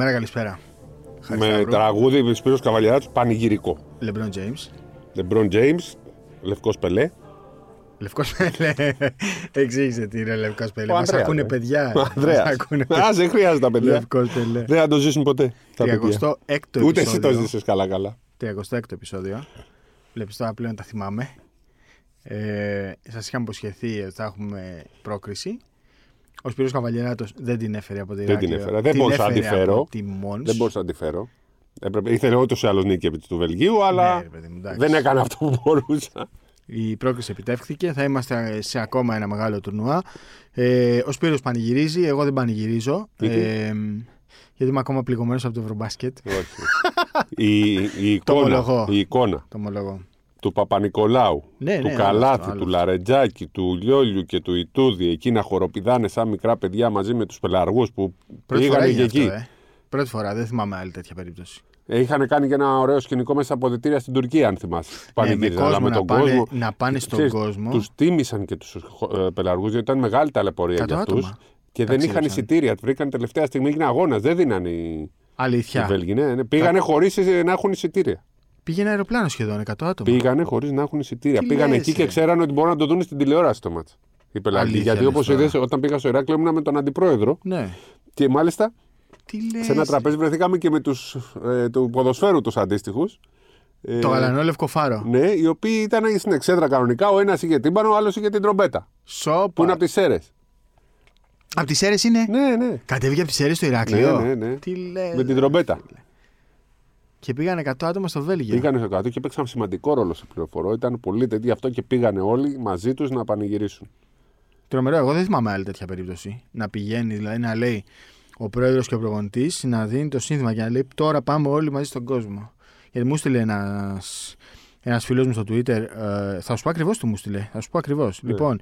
Καλημέρα, καλησπέρα. Με τραγούδι Σπύρος Καβαλιαράτος πανηγυρικό. LeBron James. LeBron James, Λευκός Πελέ. Λευκός Πελέ. Εξήγησε τι είναι Λευκός Πελέ. Ο Μας Ανδρέας, ακούνε ε. παιδιά. Ο Ανδρέας. Μας ακούνε Α, δεν χρειάζεται τα παιδιά. Λευκός Πελέ. Δεν θα το ζήσουν ποτέ. τα παιδιά. 36ο Ούτε εσύ το επεισόδιο. ζήσεις καλά καλά. 36ο επεισόδιο. Βλέπεις τώρα πλέον τα θυμάμαι. Ε, Σας είχαμε υποσχεθεί ότι θα έχουμε πρόκριση. Ο Σπύρος Καβαλιεράτος δεν την έφερε από τη Δεν την Ηράκλειο. έφερα. Δεν μπορούσα να τη έφερε φέρω. από Τη Μόνς. Δεν μπορούσα να τη φέρω. Έπρεπε, ήθελε ούτως ή άλλως νίκη επί του Βελγίου, αλλά Ναι, ρε παιδί μου, εντάξει. δεν έκανα αυτό που μπορούσα. Η πρόκληση επιτεύχθηκε. Θα είμαστε σε ακόμα ένα μεγάλο τουρνουά. Ε, ο Σπύρος πανηγυρίζει. Εγώ δεν πανηγυρίζω. Γιατί; Ε, γιατί είμαι ακόμα πληγωμένος από το Ευρωμπάσκετ. Όχι. η, η, Το εικόνα, ομολογώ. η εικόνα Το ομολογώ. Του Παπα-Νικολάου, Ναι, του ναι, Καλάθη, άλλο, του άλλο. Λαρετζάκη, του Λιόλιου και του Ιτούδη, εκεί να χοροπηδάνε σαν μικρά παιδιά μαζί με τους πελαργούς που Πρώτη φορά πήγανε και έγινε εκεί. αυτό, ε. Πρώτη φορά. Δεν θυμάμαι άλλη τέτοια περίπτωση. Ε, Είχαν κάνει και ένα ωραίο σκηνικό μέσα από αποδητήρια στην Τουρκία, αν θυμάσαι. Ναι, με Πανηγύριζαν, αλλά κόσμο με να τον πάνε- κόσμο. να πάνε στον Ξέρεις, κόσμο. Τους τίμησαν και τους πελαργούς, γιατί ήταν μεγάλη ταλαιπωρία Εκατό για αυτούς. άτομα. Και Τα δεν είχαν ξύλωσαν. εισιτήρια. Βρήκαν τελευταία στιγμή, έγινε αγώνας. Δεν δίναν οι, οι Αλήθεια. Βέλγοι. Ναι, ναι. Πήγανε χωρίς να έχουν εισιτήρια. Πήγαινε αεροπλάνο σχεδόν 100 άτομα. Πήγανε χωρίς να έχουν εισιτήρια. Τι Πήγανε λες, εκεί και ρε. ξέρανε ότι μπορούν να το δουν στην τηλεόραση το μάτς. Οι πελαργοί. Αλήθεια Γιατί λες όπως τώρα. είδες, όταν πήγα στο Ηράκλειο ήμουν με τον αντιπρόεδρο Ναι. και μάλιστα Τι λες. σε ένα τραπέζι βρεθήκαμε και με τους ε, του ποδοσφαίρου τους αντίστοιχους. Το γαλανό λευκό φάρο. Ναι, οι οποίοι ήταν στην εξέδρα κανονικά. Ο ένας είχε τύμπανο, ο άλλος είχε την τρομπέτα. Που Σόπα. είναι από τις Σέρες. Από τις αίρε είναι; Ναι, ναι. Κατέβηκε από τις αίρε στο Ηράκλειο; Ναι, ναι, ναι. Τι λες. Με την τρομπέτα. Και πήγαν 100 άτομα στο Βέλγιο. Πήγανε στο κάτω και παίξαν σημαντικό ρόλο σε πληροφορώ. Ήταν πολύ τέτοιο γι' αυτό και πήγανε όλοι μαζί τους να πανηγυρίσουν. Τρομερό, εγώ δεν θυμάμαι άλλη τέτοια περίπτωση. Να πηγαίνει, δηλαδή να λέει ο πρόεδρος και ο προπονητής να δίνει το σύνθημα και να λέει τώρα πάμε όλοι μαζί στον κόσμο. Γιατί μου στείλε ένας ένας φίλος μου στο Twitter, ε, θα σου πω ακριβώς τι μου στείλε. Θα σου πω ακριβώς. Ναι. Λοιπόν,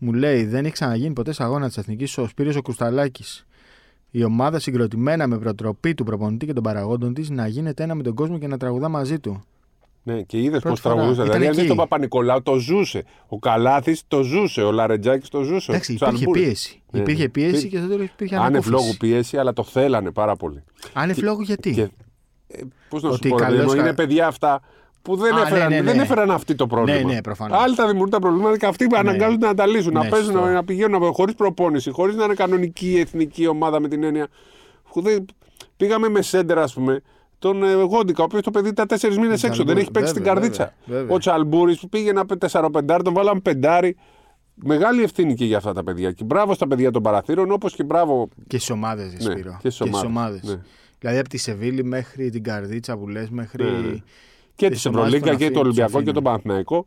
μου λέει δεν έχει ξαναγίνει ποτέ σε αγώνα της Εθνικής ο Σπύρος ο Κρουσταλάκης. Η ομάδα συγκροτημένα με προτροπή του προπονητή και των παραγόντων της να γίνεται ένα με τον κόσμο και να τραγουδά μαζί του. Ναι, και είδες πώς Πρώτη φορά. τραγουδούσε. Ήταν Δηλαδή, αν εκεί. δει τον Παπα-Νικολάου, το ζούσε. Ο Καλάθης το ζούσε. Ο Λαρετζάκης το ζούσε. Εντάξει, ο υπήρχε Τσαλμπούρης. πίεση. Ναι, Υπήρχε ναι. πίεση Υπήρχε- και στο τέλος υπήρχε Άνευ ανακούφιση. λόγου πίεση, αλλά το θέλανε πάρα πολύ. Άνευ λόγου γιατί; Και, ε, Πώς να σου Ότι πω, ρε παιδί καλώς μου, κα- είναι παιδιά αυτά που δεν, Α, έφεραν, ναι, ναι, ναι. δεν έφεραν αυτή το πρόβλημα. Ναι, ναι, προφανώς. Άλλοι τα δημιουργούν τα προβλήματα και αυτοί που αναγκάζονται να τα λύσουν. Ναι, να παίζουν, σωστό. να, να πηγαίνουν χωρίς προπόνηση, χωρίς να είναι κανονική εθνική ομάδα με την έννοια. που δεν- Πήγαμε με σέντερ, ας πούμε, τον ε, Γόντικα, ο οποίος το παιδί ήταν τέσσερις μήνες έξω. Δεν Τσαλμπούρη, έχει παίξει στην βέβαια, καρδίτσα. βέβαια, βέβαια. Ο Τσαλμπούρη που πήγε ένα τεσσαροπεντάρι, τον βάλαμε πεντάρι. Μεγάλη ευθύνη και για αυτά τα παιδιά. Και μπράβο στα παιδιά των παραθύρων, όπως και μπράβο. Και στις ομάδες, Ναι, Σπύρο. και στις ομάδες, ομάδες. ναι. Δηλαδή από τη Σεβίλη μέχρι την Καρδίτσα που λες, μέχρι. Ναι, ναι. Και της τις ομάδες Ευρωλίγκα που και να το αφήνουν, Ολυμπιακό τους και τον Παναθηναϊκό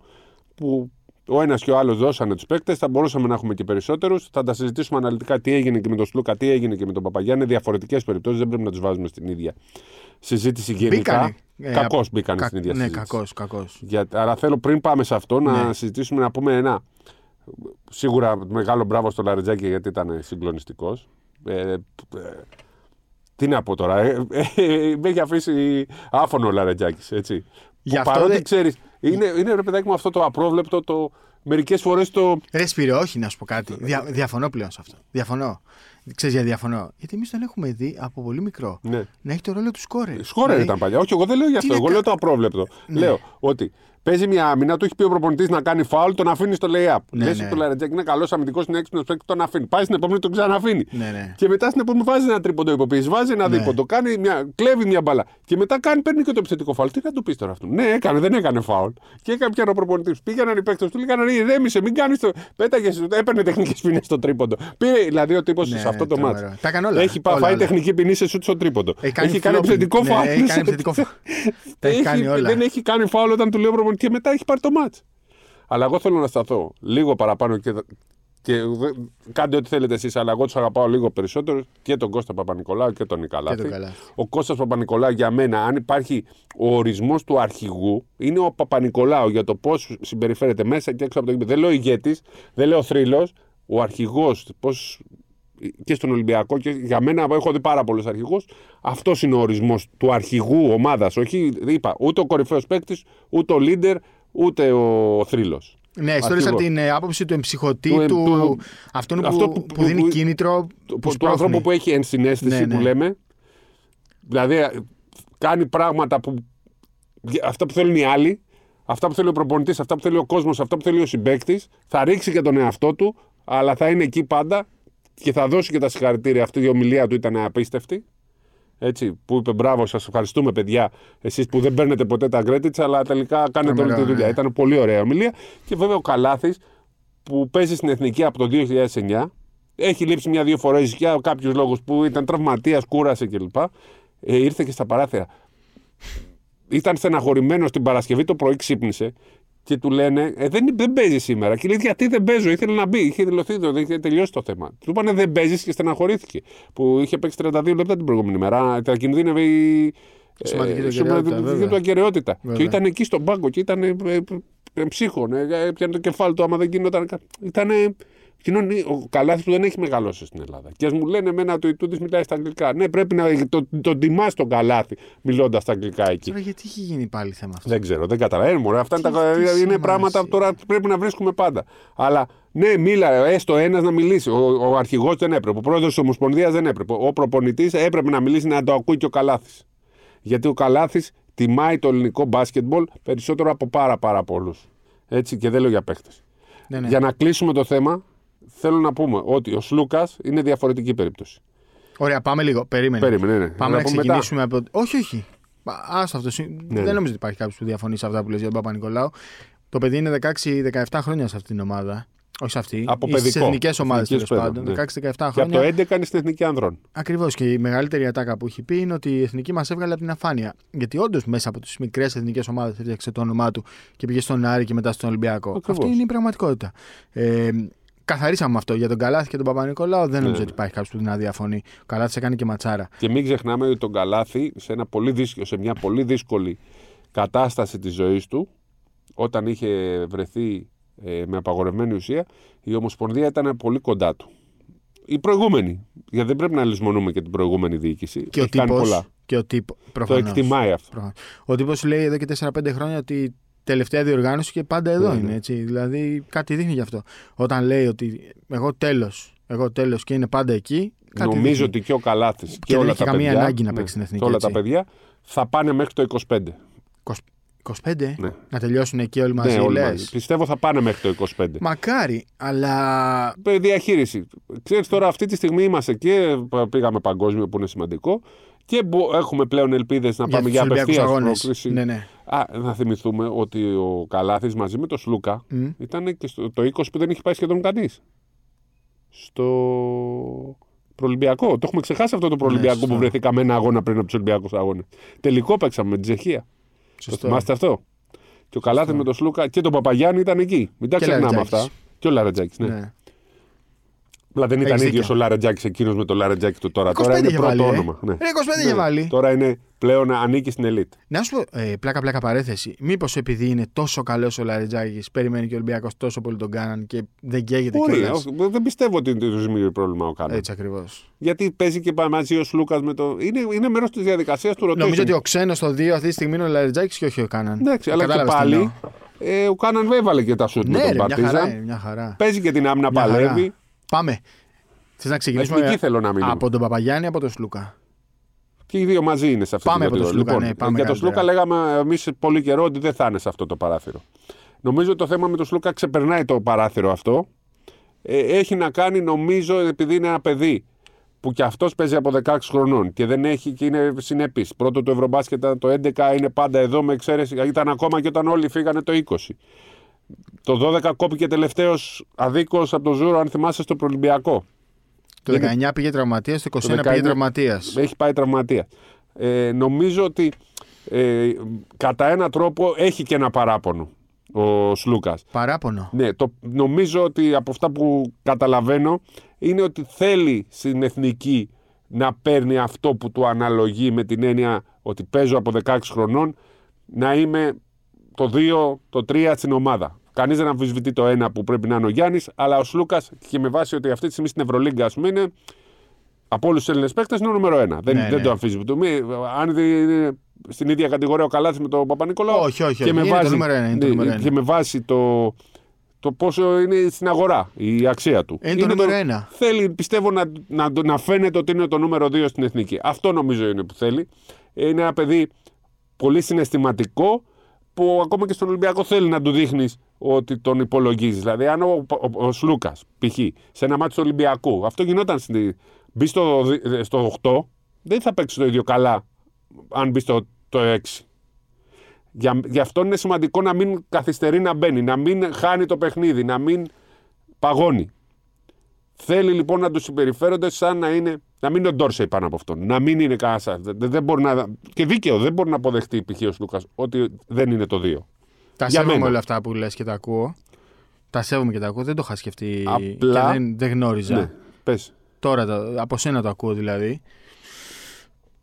που ο ένας και ο άλλος δώσανε τους παίκτες. Θα μπορούσαμε να έχουμε και περισσότερους. Θα τα συζητήσουμε αναλυτικά τι έγινε και με τον Σλούκα, τι έγινε και με τον Παπαγιάννη. Διαφορετικές περιπτώσεις, δεν πρέπει να τους βάζουμε στην ίδια συζήτηση γενικά. Μπήκανε. Ε, Κακώ μπήκαν κα- στην ίδια Ναι, συζήτηση. κακός, κακός. Για, άρα θέλω πριν πάμε σε αυτό να Ναι. συζητήσουμε να πούμε ένα. Σίγουρα μεγάλο μπράβο στο Λαρετζάκη γιατί ήταν συγκλονιστικός. Ε, ε, τι να πω τώρα, ε, ε, με έχει αφήσει άφωνο ο Λαρετζάκης. Έτσι. Γι' Που αυτό παρότι δεν- ξέρεις, είναι, είναι ρε παιδάκι μου αυτό το απρόβλεπτο, το μερικές φορές το. Ρε Σπύρο, όχι να σου πω κάτι. Δια, διαφωνώ πλέον σε αυτό. Διαφωνώ. Ξέρεις γιατί διαφωνώ; Γιατί εμείς τον έχουμε δει από πολύ μικρό Ναι. να έχει το ρόλο του σκόρερ. Σκόρερ Δηλαδή, ήταν παλιά. Όχι, εγώ δεν λέω γι' τι αυτό. να Εγώ κα- λέω το απρόβλεπτο. Ναι. Λέω ότι παίζει μια άμυνα, του έχει πει ο προπονητής να κάνει φάουλ, τον αφήνεις στο lay-up. Ναι, Λες ναι. του Λαρετζάκη είναι καλός αμυντικός, είναι έξυπνος παίκτης, τον αφήνει. Πάει στην επόμενη, τον ξαναφήνει. Ναι, ναι. Και μετά στην επόμενη βάζει ένα τρίποντο υποποίηση, βάζει ένα Ναι. δίποντο, κάνει μια, κλέβει μια μπαλά. Και μετά κάνει, παίρνει και το επιθετικό φάουλ. Τι να του πεις τώρα αυτό. Ναι, έκανε, δεν έκανε φάουλ. Και έκανε πια ο προπονητής. Πήγαιναν οι παίκτες του, λέγανε ρε, ηρέμησε, μην κάνεις το. Πέταγε, έπαιρνε τεχνική ποινή στο τρίποντο. Πήρε δηλαδή ο τύπος Ναι, σε αυτό το τρομερό. μάτσο. Τα έκανε όλα. Έχει πα- Όλα, φάει όλα. τεχνική ποινή σε σουτ στο τρίποντο. Έχει κάνει, κάνει flopping. επιθετικό Ναι, φάουλ. έχει κάνει επιθετικό φάουλ. Τα έχει κάνει όλα. Δεν έχει κάνει φάουλ όταν του λέω προπονητή και μετά έχει πάρει το μάτς. Αλλά εγώ θέλω να σταθώ λίγο παραπάνω και, και δε- κάντε ό,τι θέλετε εσείς, αλλά εγώ τους αγαπάω λίγο περισσότερο και τον Κώστας Παπα-Νικολάου και τον Νικαλάθη. Και τον Καλάθη. Ο Κώστας Παπα-Νικολάου για μένα, αν υπάρχει ο ορισμός του αρχηγού, είναι ο Παπα-Νικολάου για το πώς συμπεριφέρεται μέσα και έξω από το γήπεδο. Δεν λέω ηγέτης, δεν λέω θρύλος. Ο αρχηγός, πώς και στον Ολυμπιακό και για μένα έχω δει πάρα πολλούς αρχηγούς. Αυτός είναι ο ορισμός του αρχηγού ομάδας. Όχι, είπα, ούτε ο κορυφαίος παίκτης, ούτε ο leader, ούτε ο θρύλος. Ναι, ιστορίες από την ε, άποψη του εμψυχωτή, Του του, εμ- του- αυτόν που, αυτό που, που- δίνει που- κίνητρο. Του, που του άνθρωπου σπρώχνει. που έχει ενσυναίσθηση Ναι, ναι. που λέμε. Δηλαδή ε, κάνει πράγματα που. αυτά που θέλουν οι άλλοι, αυτά που θέλει ο προπονητής, αυτά που θέλει ο κόσμος, αυτά που θέλει ο συμπέκτη. Θα ρίξει και τον εαυτό του, αλλά θα είναι εκεί πάντα και θα δώσει και τα συγχαρητήρια. Αυτή η ομιλία του ήταν απίστευτη. Έτσι, που είπε μπράβο, σας ευχαριστούμε παιδιά, εσείς που δεν παίρνετε ποτέ τα credits, αλλά τελικά κάνετε όλη τη Τρομερό, δουλειά. ναι. Ήταν πολύ ωραία ομιλία. Και βέβαια ο Καλάθης που παίζει στην εθνική από το 2009, έχει λείψει μια-δύο φορές για κάποιους λόγους που ήταν τραυματίας, κούρασε κλπ. Ε, ήρθε και στα παράθυρα. Ήταν στεναχωρημένος την Παρασκευή, το πρωί ξύπνησε και του λένε ε, δεν, δεν παίζει σήμερα. Και λέει γιατί δεν παίζω, ήθελε να μπει, είχε δηλωθεί, το, είχε τελειώσει το θέμα. Του είπανε δεν παίζεις και στεναχωρήθηκε. Που είχε παίξει 32 λεπτά την προηγούμενη μέρα. Τα κινδύνευε η. Σωματική του ε, ακεραιότητα, σωματική βέβαια. του ακεραιότητα. Βέβαια. Και ήταν εκεί στον πάγκο και ήταν ε, ε, ε, ψύχων. Ε, ε, πιάνε το κεφάλι του άμα δεν γινόταν. κα- Ήταν. Ο Καλάθι που δεν έχει μεγαλώσει στην Ελλάδα. Και ας μου λένε εμένα το Ιτούδη μιλάει στα αγγλικά. Ναι, πρέπει να τον το τιμά τον Καλάθι μιλώντας στα αγγλικά εκεί. Τώρα γιατί έχει γίνει πάλι θέμα αυτό; Δεν ξέρω, δεν καταλαβαίνω. Μωρέ, αυτά είναι, Τι- τα, τι είναι σήμα πράγματα εσύ. που τώρα πρέπει να βρίσκουμε πάντα. Αλλά ναι, μίλα, έστω ένας να μιλήσει. Ο, ο αρχηγός δεν έπρεπε. Ο πρόεδρος της Ομοσπονδίας δεν έπρεπε. Ο προπονητής έπρεπε να μιλήσει να το ακούει και ο Καλάθης. Γιατί ο Καλάθης τιμάει το ελληνικό μπάσκετμπολ περισσότερο από πάρα, πάρα πολλούς. Έτσι και δεν λέω για παίχτε. Ναι, ναι. Για να κλείσουμε το θέμα, θέλω να πούμε ότι ο Σλούκας είναι διαφορετική περίπτωση. Ωραία, πάμε λίγο. Περίμενε. Περίμενε, ναι. Πάμε να πούμε ξεκινήσουμε από. Όχι, όχι. Άστο αυτό. συ- ναι. Δεν νομίζω ότι υπάρχει κάποιος που διαφωνεί σε αυτά που λες για τον Παπα-Νικολάου. Το παιδί είναι 16-17 χρόνια σε αυτήν την ομάδα. Όχι σε αυτή. Από Στι παιδικό. εθνικές ομάδες Εθνικής τέλος παιδών, πάντων. ναι. 16-17 Και από το χρόνια. 11 είναι στην Εθνική Ανδρών. Ακριβώς. Και η μεγαλύτερη ατάκα που έχει πει είναι ότι η εθνική μας έβγαλε από την αφάνεια. Γιατί όντως μέσα από τις μικρές εθνικές ομάδες έφτιαξε το όνομά του και πήγε στον Άρη και μετά στον Ολυμπιακό. Ακριβώς. Αυτή είναι η πραγματικότητα. Ε, καθαρίσαμε με αυτό. Για τον Καλάθι και τον Παπα-Νικολάου δεν νομίζω Ναι. ότι υπάρχει κάποιος που να διαφωνεί. Ο Καλάθι έκανε και ματσάρα. Και μην ξεχνάμε ότι τον Καλάθι σε, ένα πολύ δύσκολο, σε μια πολύ δύσκολη κατάσταση της ζωής του, όταν είχε βρεθεί ε, με απαγορευμένη ουσία, η Ομοσπονδία ήταν πολύ κοντά του. Η προηγούμενη, γιατί δεν πρέπει να λησμονούμε και την προηγούμενη διοίκηση. Και ο Έχει κάνει τύπος. πολλά. Και ο τύπο. Το Προφανώς. εκτιμάει αυτό. Προφανώς. Ο τύπος λέει εδώ και 4-5 χρόνια ότι τελευταία διοργάνωση και πάντα εδώ Ναι, είναι. ναι. Έτσι. Δηλαδή κάτι δείχνει γι' αυτό. Όταν λέει ότι εγώ τέλος, εγώ τέλος και είναι πάντα εκεί. Κάτι Νομίζω δείχνει. ότι και ο Καλάθης και, δεν όλα έχει τα καμία παιδιά, ανάγκη να ναι, παίξει στην εθνική, και όλα έτσι. τα παιδιά θα πάνε μέχρι το 25. 25 Ναι. να τελειώσουν εκεί όλοι μαζί. ναι, όλοι λες. μαζί. Πιστεύω θα πάνε μέχρι το 25. Μακάρι, αλλά Ε, Διαχείριση. Ξέρεις τώρα αυτή τη στιγμή είμαστε και πήγαμε παγκόσμιο που είναι σημαντικό και μπο- έχουμε πλέον ελπίδες να για πάμε τους για Ολυμπιακούς απευθείας αγώνες. πρόκριση. Ναι, ναι. Α, να θυμηθούμε ότι ο Καλάθης μαζί με τον Σλούκα Μμ. ήταν και στο, το 20 που δεν έχει πάει σχεδόν κανείς. Στο προολυμπιακό. Το έχουμε ξεχάσει αυτό το προολυμπιακό Ναι, σωστό. που βρεθήκαμε ένα αγώνα πριν από τους Ολυμπιακούς αγώνες. Τελικό παίξαμε με την Τσεχία. Το Σωστό. θυμάστε αυτό; Και ο Καλάθης με τον Σλούκα και τον Παπαγιάννη ήταν εκεί. Μην τα Και ξεχνάμε Λαρετζάκης. αυτά. Και ο Λαρετζάκης. Ναι. Ναι. Απλά δεν ήταν Έχεις ίδιος δίκιο. ο Λαρετζάκης εκείνος με το Λαρετζάκη του τώρα. 25 Τώρα είναι είχε πρώτο βάλει, ε. όνομα. Ναι. Ρε, 25 είχε Ναι. βάλει. Τώρα είναι πλέον ανήκει στην ελίτ. Να σου πω, ε, πλάκα πλάκα παρέθεση. Μήπως επειδή είναι τόσο καλός ο Λαρετζάκη, περιμένει και ο Ολυμπιακός τόσο πολύ τον κάναν και δεν καίγεται Όχι, κιόλας; όχι, δεν πιστεύω ότι του δημιουργεί πρόβλημα ο Κάναν. Έτσι ακριβώς. Γιατί παίζει και μαζί ο Σλούκας με το. Είναι, είναι μέρος της διαδικασίας του rotation. Νομίζω ότι ο ξένος στο 2 αυτή τη στιγμή είναι ο Λαρετζάκη και όχι ο Κάναν. Εντάξει, αλλά και Κατάλαβες τι πάλι εννοώ. ε, ο Κάναν έβαλε και τα σουτ με Ναι, τον ρε, μια χαρά Παρτίζαν. είναι, μια χαρά. Παίζει και την άμυνα, Μια χαρά. παλεύει. Πάμε. Θες να ξεκινήσουμε Εθνική θέλω να μείνουμε. από τον Παπαγιάννη από τον Σλούκα; Και οι δύο μαζί είναι σε αυτή Πάμε την από τον κατηγορία. Σλούκα, λοιπόν, ναι, πάμε για τον καλύτερα. Σλούκα λέγαμε εμείς πολύ καιρό ότι δεν θα είναι σε αυτό το παράθυρο. Νομίζω ότι το θέμα με τον Σλούκα ξεπερνάει το παράθυρο αυτό. Ε, έχει να κάνει, νομίζω, επειδή είναι ένα παιδί που κι αυτός παίζει από 16 χρονών και δεν έχει και είναι συνεπής. Πρώτο το Ευρωμπάσκετ ήταν το 11, είναι πάντα εδώ με εξαίρεση. Ήταν ακόμα και όταν όλοι φύγανε το 20. Το 12 κόπηκε τελευταίος αδίκως από το Ζούρο, αν θυμάσαι, στο Προολυμπιακό. Το Είναι- 19 πήγε τραυματίας, το 21 19 πήγε τραυματίας. Έχει πάει τραυματίας. Ε, νομίζω ότι ε, κατά έναν τρόπο έχει και ένα παράπονο ο Σλούκας. Παράπονο. Ναι, το, νομίζω ότι από αυτά που καταλαβαίνω είναι ότι θέλει στην εθνική να παίρνει αυτό που του αναλογεί με την έννοια ότι παίζω από 16 χρονών να είμαι το 2, το 3 στην ομάδα. Κανείς δεν αμφισβητεί το ένα που πρέπει να είναι ο Γιάννης, αλλά ο Σλούκας και με βάση ότι αυτή τη στιγμή στην Ευρωλίγκα, ας πούμε, είναι από όλους τους Έλληνες παίκτες είναι ο νούμερο 1. δεν, Ναι, δεν ναι. το αμφισβητούμε. Αν δεν είναι στην ίδια κατηγορία ο Καλάθι με τον Παπα-Νικολάου. Όχι, όχι, και όχι. με Είναι το βάση, νούμερο ένα, είναι το ναι, νούμερο ένα. και με βάση το, το πόσο είναι στην αγορά η αξία του. Είναι το νούμερο ένα. Θέλει, πιστεύω, να, να, να φαίνεται ότι είναι το νούμερο 2 στην εθνική. Αυτό νομίζω είναι που θέλει. Είναι ένα παιδί πολύ συναισθηματικό που ακόμα και στον Ολυμπιακό θέλει να του δείχνεις ότι τον υπολογίζεις. Δηλαδή, αν ο, ο, ο Σλούκας, π.χ., σε ένα μάτι του Ολυμπιακού, αυτό γινόταν στη, μπει στο, στο 8, δεν θα παίξει το ίδιο καλά αν μπει στο το 6. Για, γι' αυτό είναι σημαντικό να μην καθυστερεί να μπαίνει, να μην χάνει το παιχνίδι, να μην παγώνει. Θέλει λοιπόν να του συμπεριφέρονται σαν να είναι. Να μην είναι ο Ντόρσεϊ πάνω από αυτόν. Να μην είναι κανένα. Δεν, μπορεί να, και δίκαιο, δεν μπορεί να αποδεχτεί π.χ. ο Λούκας ότι δεν είναι το 2. Τα σέβομαι όλα αυτά που λες και τα ακούω. Τα σέβομαι και τα ακούω. Δεν το είχα σκεφτεί Απλά... και δεν, δεν γνώριζα. Ναι, πες. Τώρα το, από σένα το ακούω δηλαδή.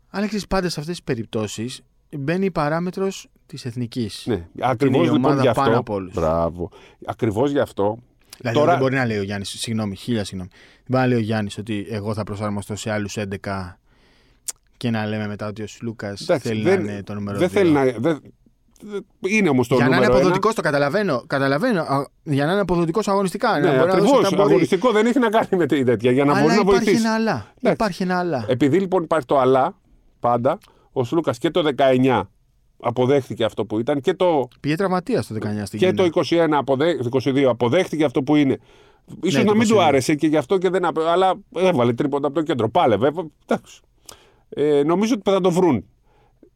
Αλλά ξέρει πάντα σε αυτές τις περιπτώσεις μπαίνει η παράμετρος της εθνικής. Ναι, ακριβώς λοιπόν γι' αυτό. Πάνω από όλους. Μπράβο. Ακριβώς γι' αυτό. Δηλαδή Τώρα... δεν μπορεί να λέει ο Γιάννης, συγγνώμη, χίλια συγγνώμη. Δεν μπορεί να λέει ο Γιάννης ότι εγώ θα προσαρμοστώ σε άλλους 11 και να λέμε μετά ότι ο Σλούκα θέλει δεν, να είναι το νούμερο 2. Δεν θέλει να. Δεν, είναι όμως το Για να είναι αποδοτικός, το καταλαβαίνω. καταλαβαίνω. Για να είναι αποδοτικός αγωνιστικά. Ναι, ακριβώς. Αγωνιστικό δεν έχει να κάνει με τέτοια. Για να αλλά μπορεί να υπάρχει βοηθήσει. Ένα αλλά. Υπάρχει ένα αλλά. Επειδή λοιπόν υπάρχει το αλλά πάντα, ο Σλούκα και το 19 αποδέχτηκε αυτό που ήταν και το. Πήγε τραυματία το 19 στην Και το 21, αποδέ... 22 αποδέχτηκε αυτό που είναι. σω ναι, να μην του άρεσε και γι' αυτό και δεν. Αλλά έβαλε τρίποντα από το κέντρο. Πάλευε. Εντάξει. Ε, νομίζω ότι θα το βρουν.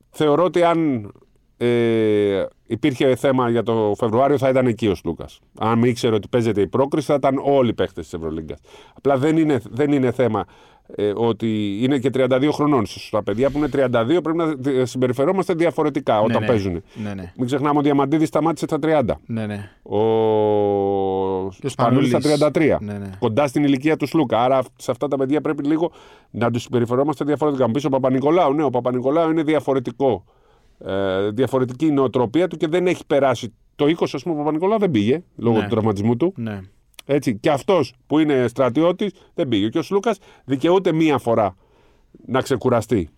Θεωρώ ότι αν ε, υπήρχε θέμα για το Φεβρουάριο θα ήταν εκεί ο Λούκα. Αν ήξερε ότι παίζεται η πρόκριση θα ήταν όλοι οι παίχτε της Ευρωλίγκας. Απλά δεν είναι, δεν είναι θέμα ε, ότι είναι και 32 χρονών. Στα παιδιά που είναι 32 πρέπει να συμπεριφερόμαστε διαφορετικά όταν ναι, παίζουν. Ναι, ναι. Μην ξεχνάμε ότι ο Διαμαντίδη σταμάτησε στα 30. Ναι, ναι. Ο Σπανούλης στα 33. Ναι, ναι. Κοντά στην ηλικία του Σλούκα. Άρα σε αυτά τα παιδιά πρέπει λίγο να τους συμπεριφερόμαστε διαφορετικά. Μου ο Παπα-Νικολάου. Ναι, ο Παπα-Νικολάου είναι διαφορετικό. Ε, διαφορετική νοοτροπία του και δεν έχει περάσει. Το 20, ας πούμε, ο Παπα-Νικολάου δεν πήγε λόγω Ναι. του τραυματισμού του. ναι. Έτσι. Και αυτός που είναι στρατιώτης δεν πήγε. Και ο Σλούκας δικαιούται μία φορά να ξεκουραστεί.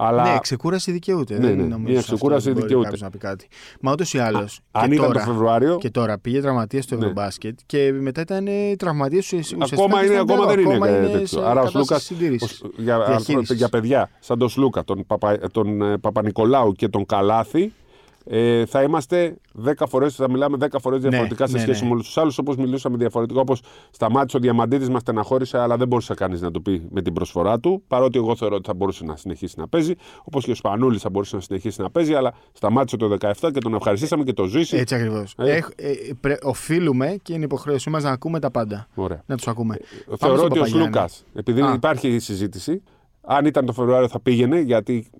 Αλλά Ναι, ξεκούραση δικαιούται. Ναι, δεν ναι, νομίζω μια σε αυτό ξεκούραση μπορεί δικαιούται. κάποιος να πει κάτι. Μα ούτως ή άλλως. αν ήταν το Φεβρουάριο. Και τώρα πήγε τραυματία στο Ναι. Ευρωμπάσκετ και μετά ήταν τραυματία ουσιαστικά. Ακόμα, και είναι, στον ακόμα δεν Πέο. είναι Ακόμα τέτοιο. σε Άρα ο κατάσταση Σλούκα. συντήρησης. Για, Διαχείρισης. για παιδιά σαν τον Σλούκα, τον, Παπα, τον ε, Παπα-Νικολάου και τον Καλάθη, ε, θα είμαστε 10 φορές, θα μιλάμε 10 φορές διαφορετικά σε ναι, σχέση ναι. με όλους τους άλλους. Όπως μιλούσαμε διαφορετικά, όπως σταμάτησε ο Διαμαντίδης, μας στεναχώρησε, αλλά δεν μπορούσε κανείς να το πει με την προσφορά του. Παρότι εγώ θεωρώ ότι θα μπορούσε να συνεχίσει να παίζει. Όπως και ο Σπανούλης θα μπορούσε να συνεχίσει να παίζει, αλλά σταμάτησε το 17 και τον ευχαριστήσαμε και το ζήσει. Έτσι ακριβώς. Ε. οφείλουμε και είναι υποχρέωσή μας να ακούμε τα πάντα. Ωραία. Να τους ακούμε. Πάμε Θεωρώ στον ότι ο Παπαγιάννη. Σλούκα, επειδή Α. υπάρχει η συζήτηση, αν ήταν το Φεβρουάριο θα πήγαινε, γιατί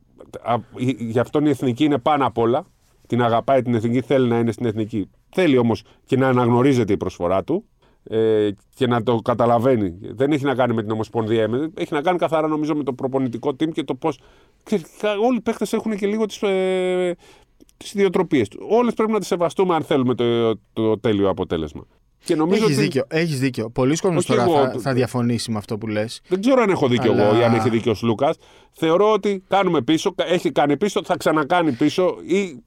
α, γι- γι' αυτόν η εθνική είναι πάνω απ' όλα. Την αγαπάει την εθνική, θέλει να είναι στην εθνική. Θέλει όμως και να αναγνωρίζεται η προσφορά του ε, και να το καταλαβαίνει. Δεν έχει να κάνει με την Ομοσπονδία, με- έχει να κάνει καθαρά νομίζω με το προπονητικό team και το πώς. Όλοι οι παίχτε έχουν και λίγο τις ε, τις ιδιοτροπίες τους. Όλες πρέπει να τις σεβαστούμε αν θέλουμε το, το τέλειο αποτέλεσμα. Και νομίζω Έχεις ότι δίκιο. Έχεις δίκιο. Πολλοί κόσμοι Όχι τώρα εγώ, θα, το- θα διαφωνήσει με αυτό που λες. Δεν ξέρω αν έχω δίκιο Αλλά- εγώ ή αν έχει δίκιο ο Λούκα. Θεωρώ ότι κάνουμε πίσω, έχει κάνει πίσω, θα ξανακάνει πίσω ή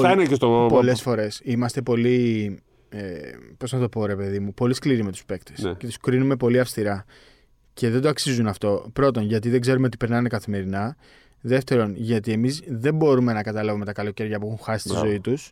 θα είναι και στο. Πολλές φορές είμαστε πολύ. Ε, Πώς να το πω, ρε παιδί μου, πολύ σκληροί με τους παίκτες. Ναι. Και τους κρίνουμε πολύ αυστηρά. Και δεν το αξίζουν αυτό. Πρώτον, γιατί δεν ξέρουμε τι περνάνε καθημερινά. Δεύτερον, γιατί εμείς δεν μπορούμε να καταλάβουμε τα καλοκαίρια που έχουν χάσει τη Μπράβο. ζωή τους.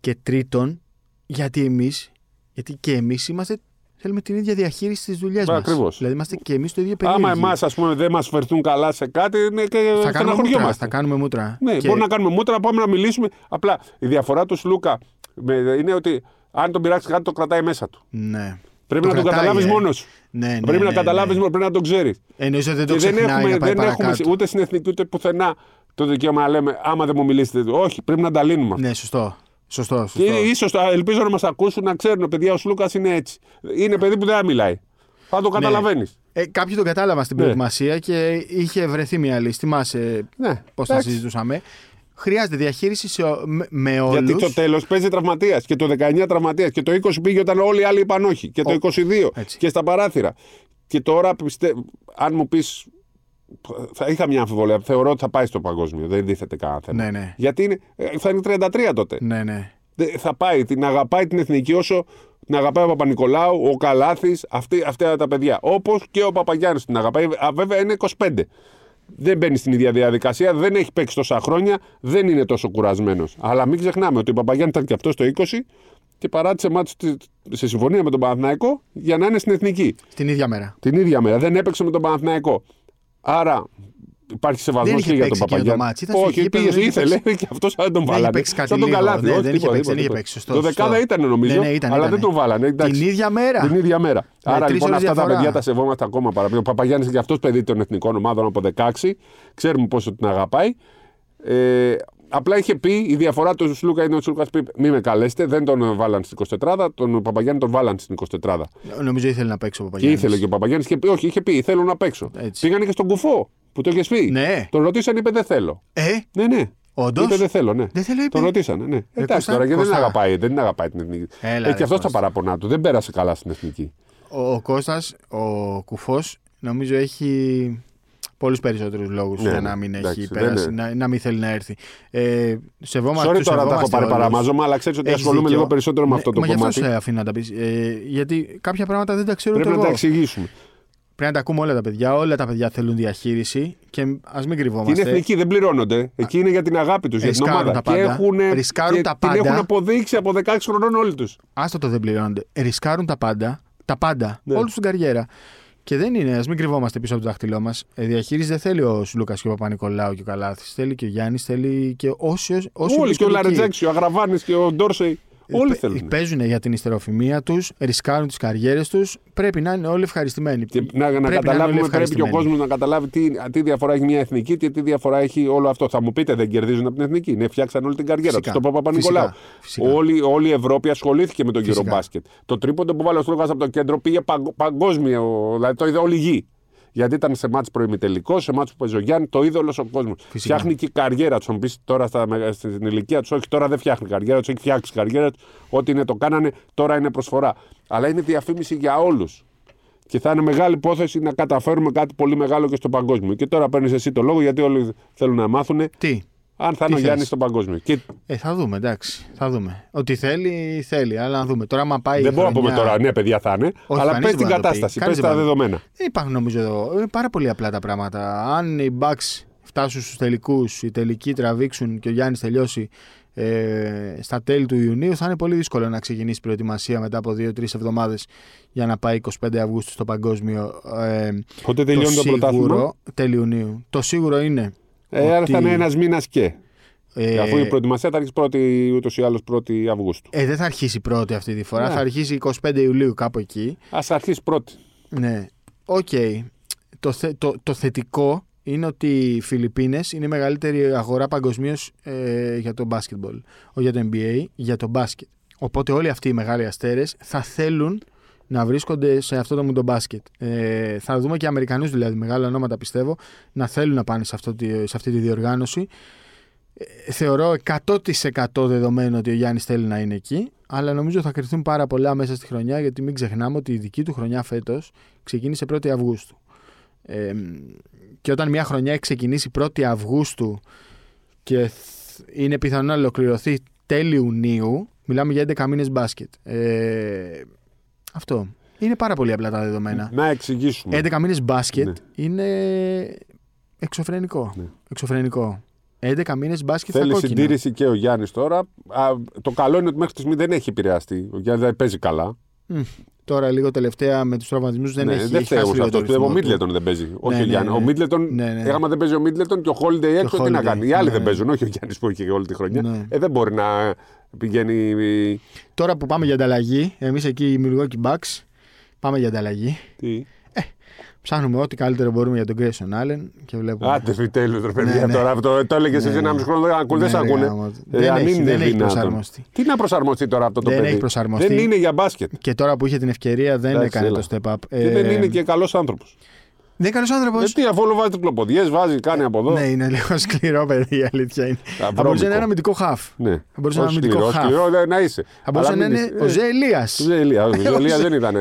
Και τρίτον, γιατί εμείς, γιατί και εμείς είμαστε. Θέλουμε την ίδια διαχείριση της δουλειάς Μπα, μας. ακριβώς. Δηλαδή είμαστε και εμείς το ίδιο περίεργοι. Άμα εμάς, ας πούμε, δεν μας φερθούν καλά σε κάτι, ναι, και θα κάνουμε μούτρα. στεναχωριόμαστε. Θα κάνουμε μούτρα. Ναι, Και- μπορεί να κάνουμε μούτρα, πάμε να μιλήσουμε. Απλά η διαφορά του Σλούκα με- είναι ότι αν τον πειράξεις κάτι, το κρατάει μέσα του. Ναι. Πρέπει Το να τον κρατάει, καταλάβεις ε. μόνος σου. Ναι, ναι, Πρέπει ναι, να ναι. καταλάβεις, πρέπει να τον ξέρεις. Εννοείς ότι δεν το Και δεν ξεχνάει έχουμε, να πάει δεν έχουμε παρακάτω. ούτε στην εθνική ούτε πουθενά το δικαίωμα να λέμε άμα δεν μου μιλήσετε. Όχι, πρέπει να τα λύνουμε. αυτά. Ναι, σωστό. Σωστό, σωστό. Και ίσως ελπίζω να μας ακούσουν να ξέρουν, παιδιά, ο Σλούκας είναι έτσι. Είναι παιδί που δεν μιλάει. Θα το καταλαβαίνεις. Ε, κάποιοι τον κατάλαβαν στην Ναι. προετοιμασία και είχε βρεθεί μια λύση. Θυμάσαι Ναι, πώς τα εντάξει. συζητούσαμε. Χρειάζεται διαχείριση σε, ο- με, με όλους. Γιατί το τέλος παίζει τραυματίας και το 19 τραυματίας και το 20 πήγε όταν όλοι οι άλλοι είπαν όχι και το Ο- 22 Έτσι. και στα παράθυρα. Και τώρα πιστεύω, αν μου πεις. Θα είχα μια αμφιβολία. Θεωρώ ότι θα πάει στο παγκόσμιο. Δεν δίθεται κανένα θέμα. Ναι, ναι. Γιατί είναι, ε, θα είναι 33 τότε. Ναι, ναι. δεν- θα πάει, την αγαπάει την εθνική όσο την αγαπάει ο Παπα-Νικολάου, ο Καλάθης, αυτά τα παιδιά. Όπως και ο Παπαγιάννης την αγαπάει. Α, βέβαια είναι 25. Δεν μπαίνει στην ίδια διαδικασία, δεν έχει παίξει τόσα χρόνια, δεν είναι τόσο κουρασμένος. Αλλά μην ξεχνάμε ότι ο Παπαγιάννης ήταν και αυτός το 20 και παράτησε μάτι σε συμφωνία με τον Παναθηναϊκό για να είναι στην εθνική. Την ίδια μέρα. Την ίδια μέρα. Δεν έπαιξε με τον Παναθηναϊκό. Άρα υπάρχει σεβασμός Δεν είχε και για τον παίξει εκείνο το Παπαγιάννη. μάτς. Ήταν στο Όχι, γήπεδο, πήγε, δεν είχε ήθελε παίξει. και αυτό σαν τον είχε βάλανε. παίξει κάτι Σαν τον λίγο. Καλάθι. Ναι, όχι, δεν είχε τίποτα, παίξει, δεν τίποτα, είχε τίποτα. παίξει, σωστό, Το δεκάδα σωστό. ήταν νομίζω, Ναι, ναι, ήταν, αλλά ήταν. δεν τον βάλανε. εντάξει. Την ίδια μέρα. Την ίδια μέρα. Άρα τρεις λοιπόν ώρες αυτά τα διαφορά. παιδιά τα σεβόμαστε ακόμα παραπάνω. Ο Παπαγιάννης και αυτός παιδί των εθνικών ομάδων από 16. Ξέρουμε πόσο την αγαπάει. Ε, απλά είχε πει η διαφορά του Σλούκα είναι ότι ο Σλούκας πει: Μη με καλέσετε, δεν τον βάλαν στην 24, τον Παπαγιάννη τον βάλαν στην 24. Νομίζω ήθελε να παίξει ο Και Παπαγιάννης. ήθελε και ο Παπαγιάννης και πει: Όχι, είχε πει: Θέλω να παίξω. Έτσι. Πήγανε και στον κουφό που το είχες πει. Ναι. Τον ρωτήσαν, είπε: Δεν θέλω. Ε, Ναι, ναι. Όντως; Είπε: Δεν θέλω, ναι. Δεν θέλω, είπε. Τον ρωτήσανε, ναι. Εντάξει Κώστα, τώρα, γιατί δεν Κώστα. αγαπάει, δεν αγαπάει την εθνική. Έλα, Έχει ρε, και αυτός τα Κώστα. παράπονά του. Δεν πέρασε καλά στην εθνική. ο, ο Κώστας, ο Κουφός, νομίζω έχει πολλούς περισσότερους λόγους Ναι, για ναι, να μην εντάξει, έχει δεν πέρασει, είναι. να, να μην θέλει να έρθει. Ε, σεβόμαστε, Sorry τους τώρα τα έχω σεβόμαστε πάρει όλους. παραμάζωμα, αλλά ξέρεις ότι Έχεις ασχολούμαι δίκιο. λίγο περισσότερο με Ναι, αυτό το μα γι' κομμάτι. αυτό σε αφήνω να τα πεις. Ε, γιατί κάποια πράγματα δεν τα ξέρω Πρέπει ούτε να τα εγώ. εξηγήσουμε. Πρέπει να τα ακούμε όλα τα παιδιά. Όλα τα παιδιά θέλουν διαχείριση και ας μην Την κρυβόμαστε. εθνική δεν πληρώνονται. Εκεί είναι για την αγάπη τους, για την Ρισκάρουν ομάδα. τα Και, πάντα. έχουν, Ρισκάρουν και τα την πάντα. έχουν αποδείξει από 16 χρονών όλοι τους. Άστο το δεν πληρώνονται. Ρισκάρουν τα πάντα. Τα πάντα. Ναι. Όλη την καριέρα. Και δεν είναι, ας μην κρυβόμαστε πίσω από το δάχτυλό μας. Ε, διαχείριση δεν θέλει ο Σλούκα και ο Παπα-Νικολάου και ο Καλάθης. Θέλει και ο Γιάννης, θέλει και όσοι. όσοι Όλοι και ο βρίσκονται εκεί. Λαρετζάκης, ο Αγραβάνης και ο Ντόρσεϊ. Όλοι Παι- θέλουν. Παίζουν για την ιστεροφημία τους, ρισκάρουν τις καριέρες τους. Πρέπει να είναι όλοι ευχαριστημένοι. Και να, να Πρέπει να είναι όλοι καταλάβουμε, πρέπει και ο ευχαριστημένοι. κόσμος να καταλάβει τι, τι διαφορά έχει μια εθνική και τι διαφορά έχει όλο αυτό. Θα μου πείτε, δεν κερδίζουν από την εθνική. Ναι, φτιάξαν όλη την καριέρα τους. Φυσικά. Το Παπα-Νικολάου. Φυσικά. Φυσικά. Όλη, όλη η Ευρώπη ασχολήθηκε με τον Φυσικά. γυρομπάσκετ. Το τρίποντο που βάλε ο Στρούγα από το κέντρο πήγε παγκο- παγκόσμιο. Δηλαδή το είδε όλη η γη. Γιατί ήταν σε μάτς προημιτελικό, σε μάτς που παίζει ο Γιάννη, το είδε όλο ο κόσμο. Φυσικά. Φτιάχνει και η καριέρα τους. Αν πεις τώρα στα, μεγα- στην ηλικία τους, όχι τώρα δεν φτιάχνει καριέρα τους, έχει φτιάξει καριέρα τους. Ό,τι είναι το κάνανε, τώρα είναι προσφορά. Αλλά είναι διαφήμιση για όλους. Και θα είναι μεγάλη υπόθεση να καταφέρουμε κάτι πολύ μεγάλο και στο παγκόσμιο. Και τώρα παίρνεις εσύ το λόγο γιατί όλοι θέλουν να μάθουν Τι; Αν θα είναι Τι ο Γιάννης θες; στο παγκόσμιο. Και Ε, θα δούμε, εντάξει. Θα δούμε. Ότι θέλει, θέλει. Αλλά να δούμε. Τώρα, άμα πάει. δεν η μπορούμε να πούμε χρονιά- τώρα, ναι, παιδιά θα είναι. Όχι, αλλά κανείς πες δεν την μπορεί να το πει. κατάσταση, πες Κανείς τα δεν μπορεί. δεδομένα. Δεν υπάρχουν νομίζω εδώ. Είναι πάρα πολύ απλά τα πράγματα. Αν οι Bucks φτάσουν στους τελικούς, οι τελικοί τραβήξουν και ο Γιάννης τελειώσει ε, στα τέλη του Ιουνίου, θα είναι πολύ δύσκολο να ξεκινήσει η προετοιμασία μετά από 2-3 εβδομάδες για να πάει 25 Αυγούστου στο παγκόσμιο. Ε, Πότε τελειώνει το, πρωτάθλημα; σίγουρο, τέλη Ιουνίου. Το σίγουρο είναι. Ε, άρα ότι, θα είναι ένας μήνας και. ε, Αφού η προετοιμασία θα αρχίσει πρώτη, ούτως ή άλλως 1η Αυγούστου. ε, δεν θα αρχίσει πρώτη αυτή τη φορά. Ναι. Θα αρχίσει 25 Ιουλίου κάπου εκεί. Θα αρχίσει πρώτη. Ναι. Οκ. Το, θε- το, το θετικό είναι ότι οι Φιλιππίνες είναι η μεγαλύτερη αγορά παγκοσμίως ε, για το μπάσκετμπολ. Όχι για το NBA, για το μπάσκετ. Οπότε όλοι αυτοί οι μεγάλοι αστέρες θα θέλουν να βρίσκονται σε αυτό το μουντομπάσκετ. Ε, θα δούμε και Αμερικανούς δηλαδή, μεγάλα ονόματα πιστεύω, να θέλουν να πάνε σε, αυτό, τη- σε αυτή τη διοργάνωση. Ε, θεωρώ 100% δεδομένο ότι ο Γιάννης θέλει να είναι εκεί, αλλά νομίζω θα κρυφθούν πάρα πολλά μέσα στη χρονιά, γιατί μην ξεχνάμε ότι η δική του χρονιά φέτος ξεκίνησε 1η Αυγούστου. Ε, και όταν μια χρονιά έχει ξεκινήσει 1η Αυγούστου και θ- είναι πιθανό να ολοκληρωθεί τέλη Ιουνίου, μιλάμε για 11 μήνες μπάσκετ. Ε, αυτό. Είναι πάρα πολύ απλά τα δεδομένα. Να εξηγήσουμε. 11 μήνες μπάσκετ Ναι. είναι εξωφρενικό. Ναι. Εξωφρενικό. 11 μήνες μπάσκετ στα Θέλει κόκκινα. συντήρηση και ο Γιάννης τώρα. Α, το καλό είναι ότι μέχρι στιγμή δεν έχει επηρεαστεί. Ο Γιάννης δεν παίζει καλά. Μμ. Τώρα λίγο τελευταία με τους τραυματισμούς δεν ναι, έχει, δεν έχει φταίει χάσει όμω λίγο αυτό. το Πιστεύω ο ρυθμό του. Μίτλετον δεν παίζει. όχι Ναι, ο ναι, Γιάννη. ναι. Ο Μίτλετον, Ναι, ναι. άμα δεν παίζει ο Μίτλετον και ο Holiday έξω, τι να Holiday. κάνει. Οι άλλοι Ναι, δεν ναι. παίζουν, όχι ο Γιάννης που έχει όλη τη χρονιά. Ναι. Ε, δεν μπορεί να πηγαίνει. Τώρα που πάμε για ανταλλαγή, εμείς εκεί οι Milwaukee Bucks, πάμε για ανταλλαγή. Τι; Ψάχνουμε ό,τι καλύτερο μπορούμε για τον Grayson Allen και βλέπουμε. Άντε φιτέλου, ρε παιδιά. Ναι, ναι. Τώρα αυτό το έλεγες εσύ Ναι. ένα μισό χρόνο. Δεν ακούν, δεν Ναι, σε ρε, ακούνε. γάμο. Ε, Δεν αν έχει- είναι δεν έχει δυνατόν. προσαρμοστεί. Τι να προσαρμοστεί τώρα αυτό το Δεν παιδί; έχει προσαρμοστεί. Δεν είναι για μπάσκετ. Και τώρα που είχε την ευκαιρία δεν Εντάξει, έκανε έλα. το step up. Και δεν είναι και καλός άνθρωπος. Δεν είναι καλός άνθρωπος. Γιατί αφού όλο βάζει τρικλοποδιές, βάζει, κάνει από εδώ. Ναι, είναι λίγο σκληρό παιδί, η αλήθεια είναι. Θα μπορούσε να βρώμικο. είναι ένα αμυντικό χαφ. Ναι. Θα μπορούσε να Όχι είναι αμυντικό σκληρός, χαφ. σκληρός δεν- να είσαι. Θα μπορούσε Αλλά να μην είναι είσαι- ο ε, Ζε Ελίας. Ο Ζελία, ο Ζελία Ο δεν ήταν.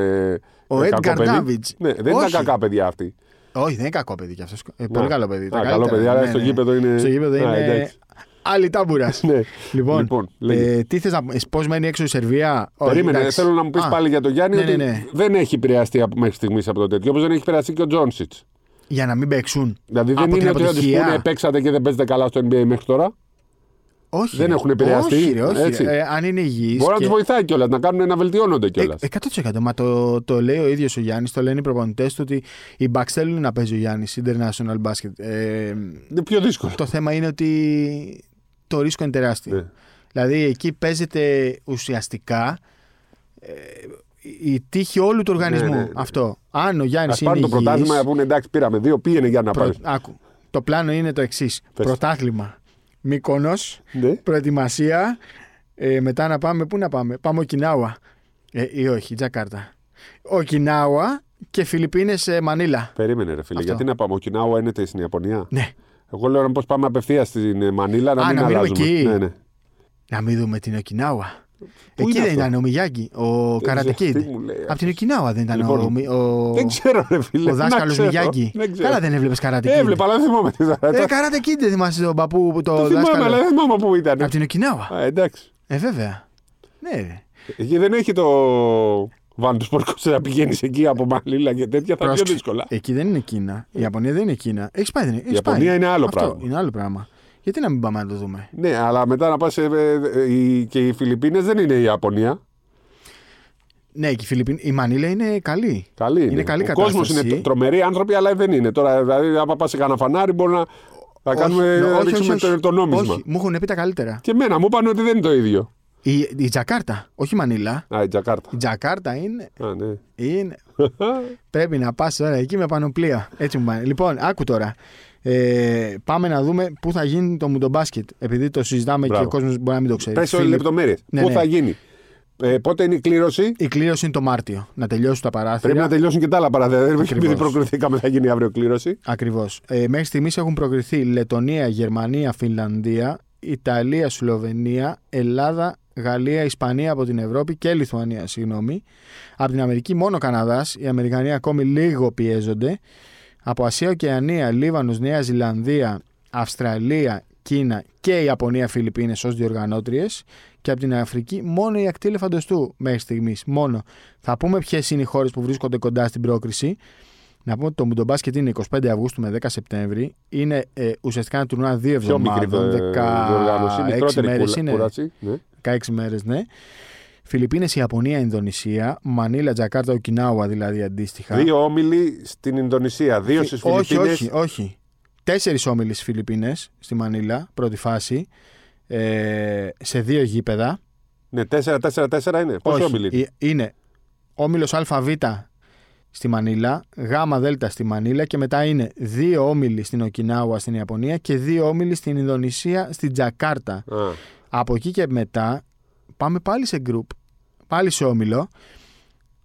Ε, Ο ε, Edgar κακό παιδί. Davids. Ναι, δεν Όχι. ήταν κακά παιδιά αυτοί. Όχι, δεν είναι κακό παιδί κι αυτός. Ε, πολύ Να. καλό παιδί. Α, τα καλό καλύτερα. παιδί, αλλά Ναι, στο ναι. γήπεδο είναι- Στο γήπεδο Α, είναι εντάξει. Άλλη τάμπουρας. Ναι. Λοιπόν, Λοιπόν, λέγε. ε, τι θες να πώς μένει έξω η Σερβία; Όχι, Περίμενε, εντάξει. θέλω να μου πεις Α, πάλι για τον Γιάννη ναι, ότι ναι, ναι. δεν έχει επηρεαστεί από, μέχρι στιγμής από το τέτοιο. Όπως δεν έχει επηρεαστεί και ο Τζόνσιτς. Για να μην παίξουν. Δηλαδή δεν Από την είναι ότι θα τους αποτυχία. πούνε παίξατε και δεν παίζετε καλά στο NBA μέχρι τώρα. Όχι. Δεν ρε. έχουν επηρεαστεί, Όχι, ρε, όχι. έτσι. Ε, αν είναι υγιεί. Μπορεί να τους βοηθάει κιόλας, να κάνουν να βελτιώνονται κιόλας. Ε, 100%. Μα το, το λέει ο ίδιος ο Γιάννης, το λένε οι προπονητές του ότι οι Bucks θέλουν να παίζει ο Γιάννης International Basket. Ε, είναι πιο δύσκολο. το θέμα είναι ότι το ρίσκο είναι τεράστιο. Ναι. Δηλαδή εκεί παίζεται ουσιαστικά ε, η τύχη όλου του οργανισμού. Ναι, ναι, ναι. Αυτό. Αν ο Γιάννης Α είναι πάρουν το υγιής, πρωτάθλημα να πούνε εντάξει, πήραμε δύο, πήγαινε για να προ- πάρει. άκου, το πλάνο είναι το εξής. Πες. Πρωτάθλημα. Μύκονος, Ναι. προετοιμασία. Ε, μετά να πάμε, πού να πάμε; Πάμε Οκινάουα. Ε, ή όχι, Τζακάρτα. Οκινάουα και Φιλιππίνες ε, Μανίλα. Περίμενε, ρε φίλε. Αυτό. Γιατί να πάμε, ο Κινάουα είναι στην Ιαπωνία; Ναι. Εγώ λέω πώ πάμε απευθείας στην ε, Μανίλα να Α, μην να μείνουμε αλλάζουμε. εκεί. Ναι, ναι. Να μην δούμε την Οκινάουα. Πού Εκεί είναι δεν αυτό; ήταν ο Μιγιάγκη, ο Καρατεκίδ. τι μου λέει Από την Οκινάουα δεν ήταν Λοιπόν, ο, Μι- ο, Δεν ξέρω, ρε φίλε. ο να δάσκαλος ξέρω. Μιγιάγκη. Δεν ξέρω. Καλά δεν έβλεπες Καρατεκίδ. Έβλεπα, αλλά δεν θυμάμαι τι θα Ε, Καρατεκίδ δεν θυμάσαι τον παππού που το, Το θυμάμαι, δάσκαλο; αλλά δεν θυμάμαι πού ήταν. Από την Οκινάουα. Α, εντάξει. Ε, βέβαια. Ναι, ρε. Εκεί δεν έχει το βαν του σπορκό να πηγαίνεις εκεί από Μανίλα και τέτοια, θα είναι πιο Πρόσεξε. δύσκολα. Εκεί δεν είναι Κίνα. Η Ιαπωνία δεν είναι Κίνα. Έχει πάει, δεν είναι. Η Ιαπωνία είναι άλλο Αυτό πράγμα. Είναι άλλο πράγμα. Γιατί να μην πάμε να το δούμε; Ναι, αλλά μετά να πας. και οι Φιλιππίνες δεν είναι η Ιαπωνία. Ναι, και η, Φιλιππίν... η Μανίλα είναι καλή. Καλή είναι. Είναι καλή Ο κόσμος κατάσταση. είναι τρομεροί άνθρωποι, αλλά δεν είναι. Τώρα, δηλαδή, άμα πας σε κανένα φανάρι, μπορεί να. Θα κάνουμε, ναι, να ρίξουμε το, το νόμισμα. Όχι, μου έχουν πει τα καλύτερα. Και εμένα μου είπαν ότι δεν είναι το ίδιο. Η, η Τζακάρτα, όχι η Μανίλα. Α, η Τζακάρτα. Η Τζακάρτα είναι. Α, ναι. είναι... Πρέπει να πας τώρα εκεί με πανοπλία. Έτσι μου πάνε. Λοιπόν, άκου τώρα. Ε, πάμε να δούμε πού θα γίνει το μουντομπάσκετ. Επειδή το συζητάμε Μπράβο. και ο κόσμος μπορεί να μην το ξέρει. Πες όλες Φίλοι, λεπτομέρειες. Ναι, Πού ναι. θα γίνει. Ε, πότε είναι η κλήρωση; Η κλήρωση είναι το Μάρτιο. Να τελειώσουν τα παράθυρα. Πρέπει να τελειώσουν και τα άλλα παραδείγματα. Δεν Ακριβώς. επειδή προκριθήκαμε, θα γίνει αύριο κλήρωση. Ακριβώς. Ε, μέχρι στιγμής έχουν προκριθεί Λετωνία, Γερμανία, Φινλανδία, Ιταλία, Σλοβενία, Ελλάδα, Γαλλία, Ισπανία από την Ευρώπη και Λιθουανία, συγγνώμη. Από την Αμερική μόνο Καναδάς. Οι Αμερικανοί ακόμη λίγο πιέζονται. Από Ασία, Οκεανία, Λίβανος, Νέα Ζηλανδία, Αυστραλία, Κίνα και η Ιαπωνία, Φιλιππίνες ως διοργανώτριες. Και από την Αφρική μόνο η ακτή ελεφαντοστού μέχρι στιγμής. Μόνο. Θα πούμε ποιες είναι οι χώρες που βρίσκονται κοντά στην πρόκριση. Να πούμε ότι το Μουντομπάσκετ είναι 25 Αυγούστου με 10 Σεπτέμβρη. Είναι ε, ουσιαστικά ένα τουρνουά δύο Πιο μικρή εβδομάδων. ε, διοργάνωση. 16 Μικρότερη μέρες κούλα- είναι. κούραση. Ναι. 16 μέρες, ναι. Φιλιππίνες, Ιαπωνία, Ινδονησία, Μανίλα, Τζακάρτα, Οκινάουα δηλαδή αντίστοιχα. Δύο όμιλοι στην Ινδονησία, δύο στις όχι, Φιλιππίνες. όχι, όχι. Τέσσερις όμιλοι στις Φιλιππίνες, στη Μανίλα, πρώτη φάση. Ε, σε δύο γήπεδα. Ναι, 4-4-4 είναι. Πόσοι όχι, όμιλοι. είναι; ε, είναι όμιλος ΑΒ στη Μανίλα, ΓΔ στη Μανίλα και μετά είναι δύο όμιλοι στην Οκινάουα στην Ιαπωνία και δύο όμιλοι στην Ινδονησία, στην Τζακάρτα. Α, Από εκεί και μετά πάμε πάλι σε group, πάλι σε όμιλο,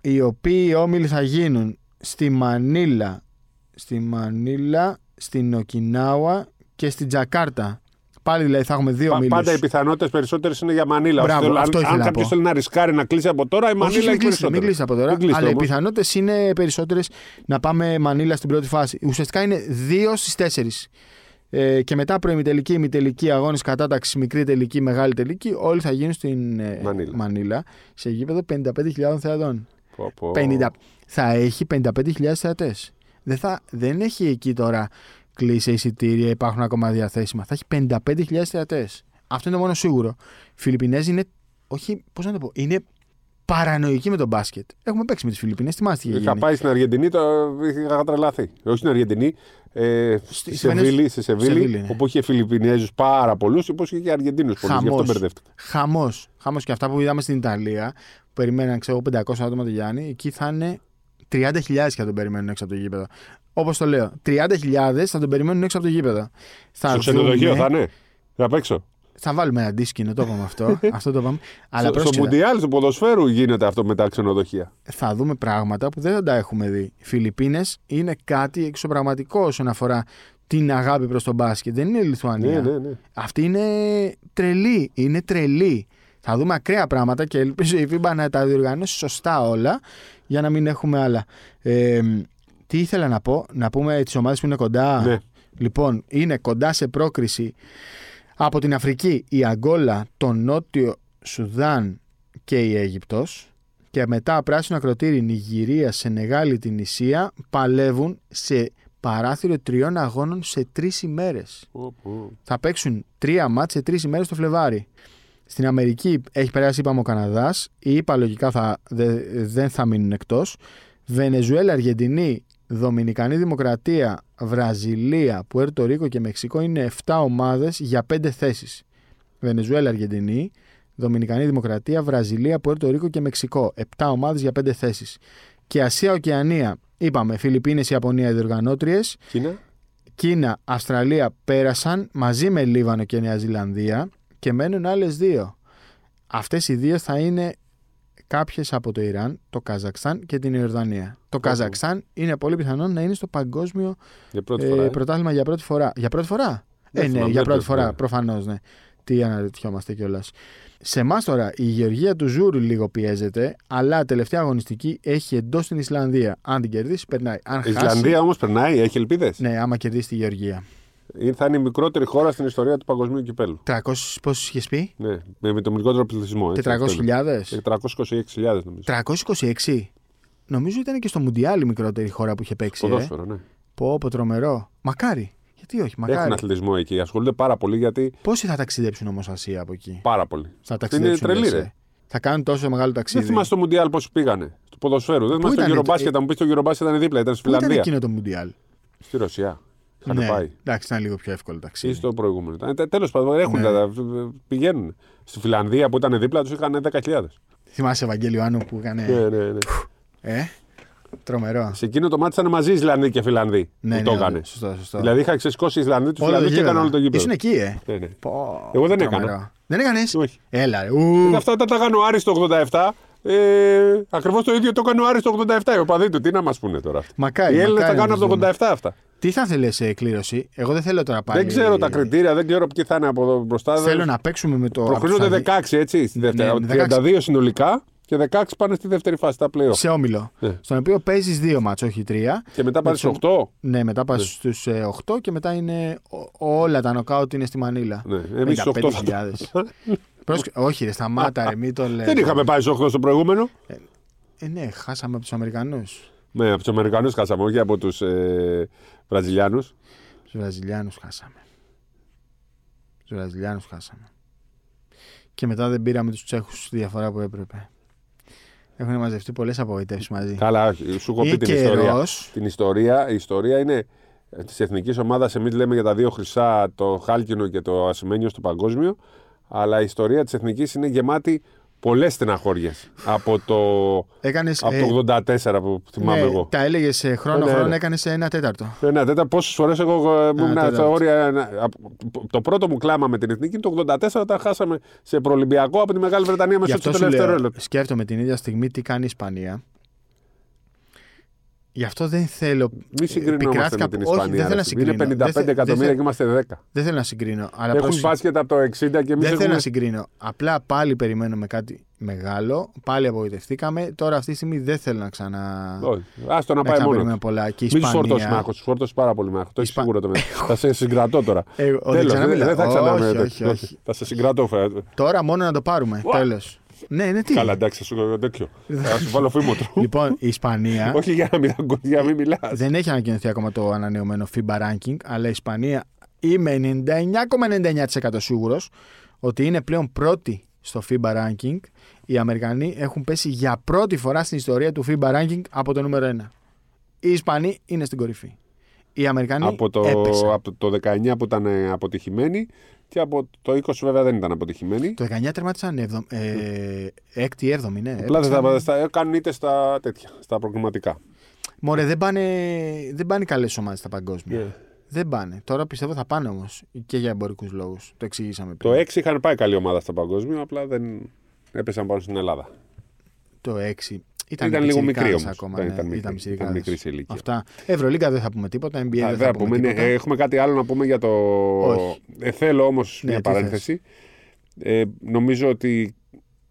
οι οποίοι όμιλοι θα γίνουν στη Μανίλα, στη Μανίλα, στην Οκινάουα και στην Τζακάρτα. Πάλι δηλαδή θα έχουμε δύο πα- ομίλους. πάντα οι πιθανότητες περισσότερες είναι για Μανίλα. Μπράβο, Όσοι θέλουν- αυτό αν ήθελα αν να κάποιος πω. θέλει να ρισκάρει να κλείσει από τώρα, η Όχι, Μανίλα μην έχει κλείσει, μην περισσότερο. κλείσει από τώρα. Μην κλείσει αλλά οι όμως. πιθανότητες είναι περισσότερες να πάμε Μανίλα στην πρώτη φάση. Ουσιαστικά είναι δύο στις τέσσερις. Ε, και μετά προημιτελική, ημιτελική, αγώνες κατάταξης, μικρή τελική, μεγάλη τελική, όλοι θα γίνουν στην ε, Μανίλα. Μανίλα σε γήπεδο 55.000 θεατών. Πω, πω. 50, θα έχει 55.000 θεατές. Δεν, θα, δεν έχει εκεί τώρα κλείσει εισιτήρια, υπάρχουν ακόμα διαθέσιμα. Θα έχει 55.000 θεατές. Αυτό είναι μόνο σίγουρο. Οι Φιλιππινέζοι είναι. Όχι, πώς να το πω. Είναι παρανοϊκοί με τον μπάσκετ. Έχουμε παίξει με τις Φιλιππινέ. Θυμάστε τι είχε Είχα γίνει. πάει στην Αργεντινή, το είχα τρελαθεί. Όχι στην Αργεντινή, ε, στη στη Σεβίλη, Βενεζ- σε Σεβίλη, Σεβίλη, ναι. όπου είχε Φιλιππινέζους πάρα πολλούς, όπως είχε και Αργεντίνους πολλούς. Γι' αυτό Χαμός. μπερδεύτηκα. Χαμός. Χαμός και αυτά που είδαμε στην Ιταλία, που περιμέναν ξέρω, 500 άτομα το Γιάννη, εκεί θα είναι 30.000 και θα τον περιμένουν έξω από το γήπεδο. Όπως το λέω, 30.000 θα τον περιμένουν έξω από το γήπεδο. Θα Στο ξενοδοχείο δούμε- θα είναι. Θα παίξω. Θα βάλουμε ένα δίσκινο, το είπαμε αυτό. αυτό το είπαμε. Αλλά στο, στο πρόσεξε, Μουντιάλ του ποδοσφαίρου γίνεται αυτό με τα ξενοδοχεία. θα δούμε πράγματα που δεν θα τα έχουμε δει. Οι Φιλιππίνες είναι κάτι εξωπραγματικό όσον αφορά την αγάπη προς τον μπάσκετ. Δεν είναι η Λιθουανία. Ναι, ναι, ναι. Αυτή είναι τρελή. Είναι τρελή. Θα δούμε ακραία πράγματα και ελπίζω η FIBA να τα διοργανώσει σωστά όλα για να μην έχουμε άλλα. Ε, τι ήθελα να πω, να πούμε τις ομάδες που είναι κοντά. Ναι. Λοιπόν, είναι κοντά σε πρόκριση Από την Αφρική η Αγκόλα, το Νότιο Σουδάν και η Αίγυπτος και μετά πράσινο ακροτήρι Νιγηρία, Σενεγάλη, την Ισία παλεύουν σε παράθυρο τριών αγώνων σε τρεις ημέρες. Ω, ω. Θα παίξουν τρία μάτς σε τρεις ημέρες το Φλεβάρι. Στην Αμερική έχει περάσει, είπαμε, ο Καναδάς. Οι ΙΠΑ λογικά θα, δε- δεν θα μείνουν εκτός. Βενεζουέλα, Αργεντινή, Δομινικανή Δημοκρατία, Βραζιλία, Πουέρτο Ρίκο και Μεξικό είναι 7 ομάδες για 5 θέσεις. Βενεζουέλα, Αργεντινή, Δομινικανή Δημοκρατία, Βραζιλία, Πουέρτο Ρίκο και Μεξικό. 7 ομάδες για 5 θέσεις. Και Ασία, Οκεανία, είπαμε, Φιλιππίνες, Ιαπωνία, οι διοργανώτριες. Κίνα. Κίνα, Αυστραλία πέρασαν μαζί με Λίβανο και Νέα Ζηλανδία και μένουν άλλες δύο. Αυτές οι δύο θα είναι κάποιες από το Ιράν, το Καζακστάν και την Ιορδανία. Το Καζακστάν είναι πολύ πιθανό να είναι στο παγκόσμιο Για πρώτη ε, φορά. ε. πρωτάθλημα για πρώτη φορά. Για πρώτη φορά; Δεν ε, ναι, θυμάμαι, για δεν πρώτη το φορά, θυμάμαι. προφανώς, ναι. Τι αναρωτιόμαστε κιόλας. Σε εμάς τώρα η Γεωργία του Ζούρου λίγο πιέζεται, αλλά τελευταία αγωνιστική έχει εντός την Ισλανδία. Αν την κερδίσει, περνάει. Αν Η χάσει. Ισλανδία όμως περνάει, έχει ελπίδες. Ναι, άμα κερδίσει τη Γεωργία. Θα είναι η μικρότερη χώρα στην ιστορία του παγκοσμίου κυπέλου. 300, πόσου είχες πει, Ναι, με, με το μικρότερο πληθυσμό. έτσι, 400.000. αυτό είναι. 426.000 νομίζω. 326. Νομίζω ήταν και στο Μουντιάλ η μικρότερη χώρα που είχε παίξει. Ε. Ποδόσφαιρο, ναι. Πω, πω, τρομερό. Μακάρι. Γιατί όχι, Έχουν μακάρι. αθλητισμό εκεί. Ασχολούνται πάρα πολύ γιατί. Πόσοι θα ταξιδέψουν όμως Ασία από εκεί; Πάρα πολύ. Θα Αυτή είναι ταξιδέψουν. τρελή, λες, ρε. ε. Θα κάνουν τόσο μεγάλο ταξίδι. Δεν θυμάσαι το Μουντιάλ πώς πήγανε. Του ποδοσφαίρου. Δεν θυμάσαι το ήταν, Eurobasket. ε, Θα μου πεις το Eurobasket ήταν δίπλα. Ήταν στη Πού ήταν Φιλανδία. εκείνο το Μουντιάλ; Στη Ρωσία. Είχαν Ναι, πάει. εντάξει, ήταν λίγο πιο εύκολο Ή ταξίδι. στο προηγούμενο. Τέλος πάντων, έχουν Ναι. τα, πηγαίνουν. Στη Φιλανδία που ήταν δίπλα τους είχαν 10.000. Θυμάσαι Ευαγγέλιο Άνου που έκανε. Ναι, ναι, ναι. Ε, τρομερό. Σε εκείνο το μάτι ήταν μαζί Ισλανδοί και Φιλανδοί Ναι, που το ναι, έκανε. Σωστό, σωστό. Δηλαδή είχα ξεσηκώσει Ισλανδοί τους Όλο το Φιλανδοί και γήπεδο. έκαναν όλο το γήπεδο. Ήσουν εκεί, ε; Ναι, ναι. Πω, Εγώ δεν τρομερό. έκανα. Δεν έκανες; Όχι. Έλα, ρε. Ου. Αυτά όταν τα έκανε ο Άρης το 87, ε, ακριβώς το ίδιο το έκανε ο Άρης το 87. Οι οπαδοί του, τι να μας πούνε τώρα; αυτοί. Μακάρι. Οι Έλληνες τα μακάρι να κάνουν από τους το δούμε. 87 αυτά. Τι θα θέλεις σε κλήρωση; Εγώ δεν θέλω τώρα πάλι. Δεν ξέρω τα κριτήρια, δεν ξέρω ποιοι θα είναι από εδώ μπροστά. Θέλω να παίξουμε με το. Προκρίνονται από τους 16 έτσι στη δεύτερη. Ναι, 32 συνολικά και 16 πάνε στη δεύτερη φάση, στα πλέον. Σε όμιλο. Ναι. Στον οποίο παίζεις δύο μάτς, όχι τρία. Και μετά πάνε με στου 8. Ναι, μετά πας στους 8 και μετά είναι ο- όλα τα νοκάουτ είναι στη Μανίλα. Ναι, εμείς στου 8. 55.000. Πρόσεχε- Όχι, ρε, σταμάτα, ρε, μην το λες. Δεν είχαμε πάει στου 8 στο προηγούμενο. Ε, ναι, χάσαμε από τους Αμερικανούς. Ναι, από τους Αμερικανούς χάσαμε, όχι από τους ε, Βραζιλιάνους. Τους Βραζιλιάνους χάσαμε. Τους Βραζιλιάνους χάσαμε. Και μετά δεν πήραμε τους Τσέχους στη διαφορά που έπρεπε. Έχουν μαζευτεί πολλές απογοητεύσεις μαζί. Καλά, όχι, σου έχω πει Είναι την ιστορία. καιρός. Την ιστορία, η ιστορία είναι της εθνικής ομάδας. Εμείς λέμε για τα δύο χρυσά, το χάλκινο και το ασημένιο στο παγκόσμιο. Αλλά η ιστορία της εθνικής είναι γεμάτη πολλές στεναχώριες. από το, Έκανες, από ε, το 84 που θυμάμαι ναι, εγώ. Τα έλεγες σε χρόνο, Ναι, ναι, χρόνο ναι. έκανες σε ένα τέταρτο. Ένα τέταρτο, πόσες φορές εγώ ε, ήμουν τέταρτο. στα όρια. ε, από- Το πρώτο μου κλάμα με την εθνική είναι το 84 όταν χάσαμε σε προολυμπιακό από τη Μεγάλη Βρετανία Γι' μέσα αυτό στο σου τελευταίο λέω, έλεπτο. σκέφτομαι την ίδια στιγμή τι κάνει η Ισπανία. Γι' αυτό δεν θέλω. Μη συγκρινόμαστε επικράθηκα με την από- όχι, Ισπανία. δεν θέλω ρε να φίλε. είναι συγκρίνω. 55 Δεν θε- δεν εκατομμύρια θε- και είμαστε 10. Δεν θέλω να συγκρίνω. Αλλά Έχουν πρόσεχε, μπάσκετ από το 60 και εμείς δεν θέλω έχουμε. να συγκρίνω. Απλά πάλι περιμένουμε κάτι μεγάλο. Πάλι απογοητευτήκαμε. Τώρα αυτή τη στιγμή δεν θέλω να ξανα. Όχι. Άστο να να πάει μόνος. ξαναπeriμένω πολλά. Και η Μην τους φορτώσεις με Ισπανία. άγχο. Τους φορτώσεις πάρα πολύ με άγχο. Το έχεις Ισπα- σίγουρο το με. Θα σε συγκρατώ τώρα. Ε, ο, δεν Τέλος, ξαναμιλάω. δεν θα ξανά όχι, με- όχι, όχι. Θα σε συγκρατώ. φε- Τώρα μόνο να το πάρουμε. Τέλος. Ναι, ναι, τι; Καλά, εντάξει, θα σου τέτοιο. Θα σου βάλω φήμοτρο. Λοιπόν, η Ισπανία Όχι για να μην για να μην μιλάς. δεν έχει ανακοινωθεί ακόμα το ανανεωμένο FIBA ranking, αλλά η Ισπανία είμαι 99,99% σίγουρος ότι είναι πλέον πρώτη στο FIBA ranking. Οι Αμερικανοί έχουν πέσει για πρώτη φορά στην ιστορία του FIBA ranking από το νούμερο 1. Οι Ισπανοί είναι στην κορυφή. Οι Αμερικανοί Από το, έπεσαν. από το 19 που ήταν ε, αποτυχημένοι και από το 20 βέβαια δεν ήταν αποτυχημένοι. Το 19 τερμάτισαν 6η-7η, ναι. Απλά δεν Έπαιξαν- θα, θα κάνουν είτε στα τέτοια, στα προκριματικά. Μωρέ, δεν πάνε, δεν πάνε καλές ομάδες στα παγκόσμια. Ναι. Δεν πάνε. Τώρα πιστεύω θα πάνε όμως και για εμπορικούς λόγους. Το εξηγήσαμε πριν. Το 6 είχαν πάει καλή ομάδα στα παγκόσμια, απλά δεν έπεσαν πάνω στην Ελλάδα. Το 6. Ήταν, Ήταν λίγο μικρή πιτσιρικάδες όμως. ακόμα. Δεν ναι, ήταν μικρή. πιτσιρικάδες. Ήταν μικρής σε ηλικία. Αυτά. Ευρωλίγκα δεν θα πούμε τίποτα. NBA Α, δεν δεν θα θα πούμε πούμε, ναι, τίποτα. ε, έχουμε κάτι άλλο να πούμε για το. Όχι. Ε, θέλω όμως Ναι, μια τι παρένθεση. Ε, νομίζω ότι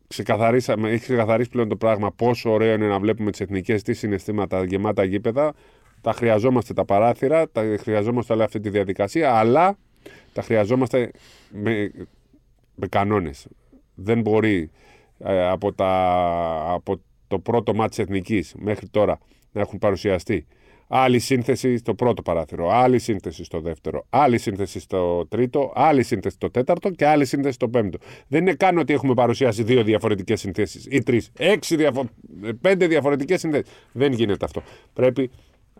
ξεκαθαρίσαμε, έχει ξεκαθαρίσει πλέον το πράγμα πόσο ωραίο είναι να βλέπουμε τις εθνικές, τι συναισθήματα γεμάτα γήπεδα. Τα χρειαζόμαστε τα παράθυρα, τα χρειαζόμαστε όλη αυτή τη διαδικασία, αλλά Τα χρειαζόμαστε με, με κανόνες. Δεν μπορεί ε, από, τα, από το πρώτο μάτι της Εθνικής μέχρι τώρα να έχουν παρουσιαστεί Άλλη σύνθεση στο πρώτο παράθυρο, άλλη σύνθεση στο δεύτερο, άλλη σύνθεση στο τρίτο, άλλη σύνθεση στο τέταρτο και άλλη σύνθεση στο πέμπτο. Δεν είναι καν ότι έχουμε παρουσιάσει δύο διαφορετικές συνθέσεις ή τρεις, έξι, διαφο... πέντε διαφορετικές συνθέσεις. Δεν γίνεται αυτό. Πρέπει,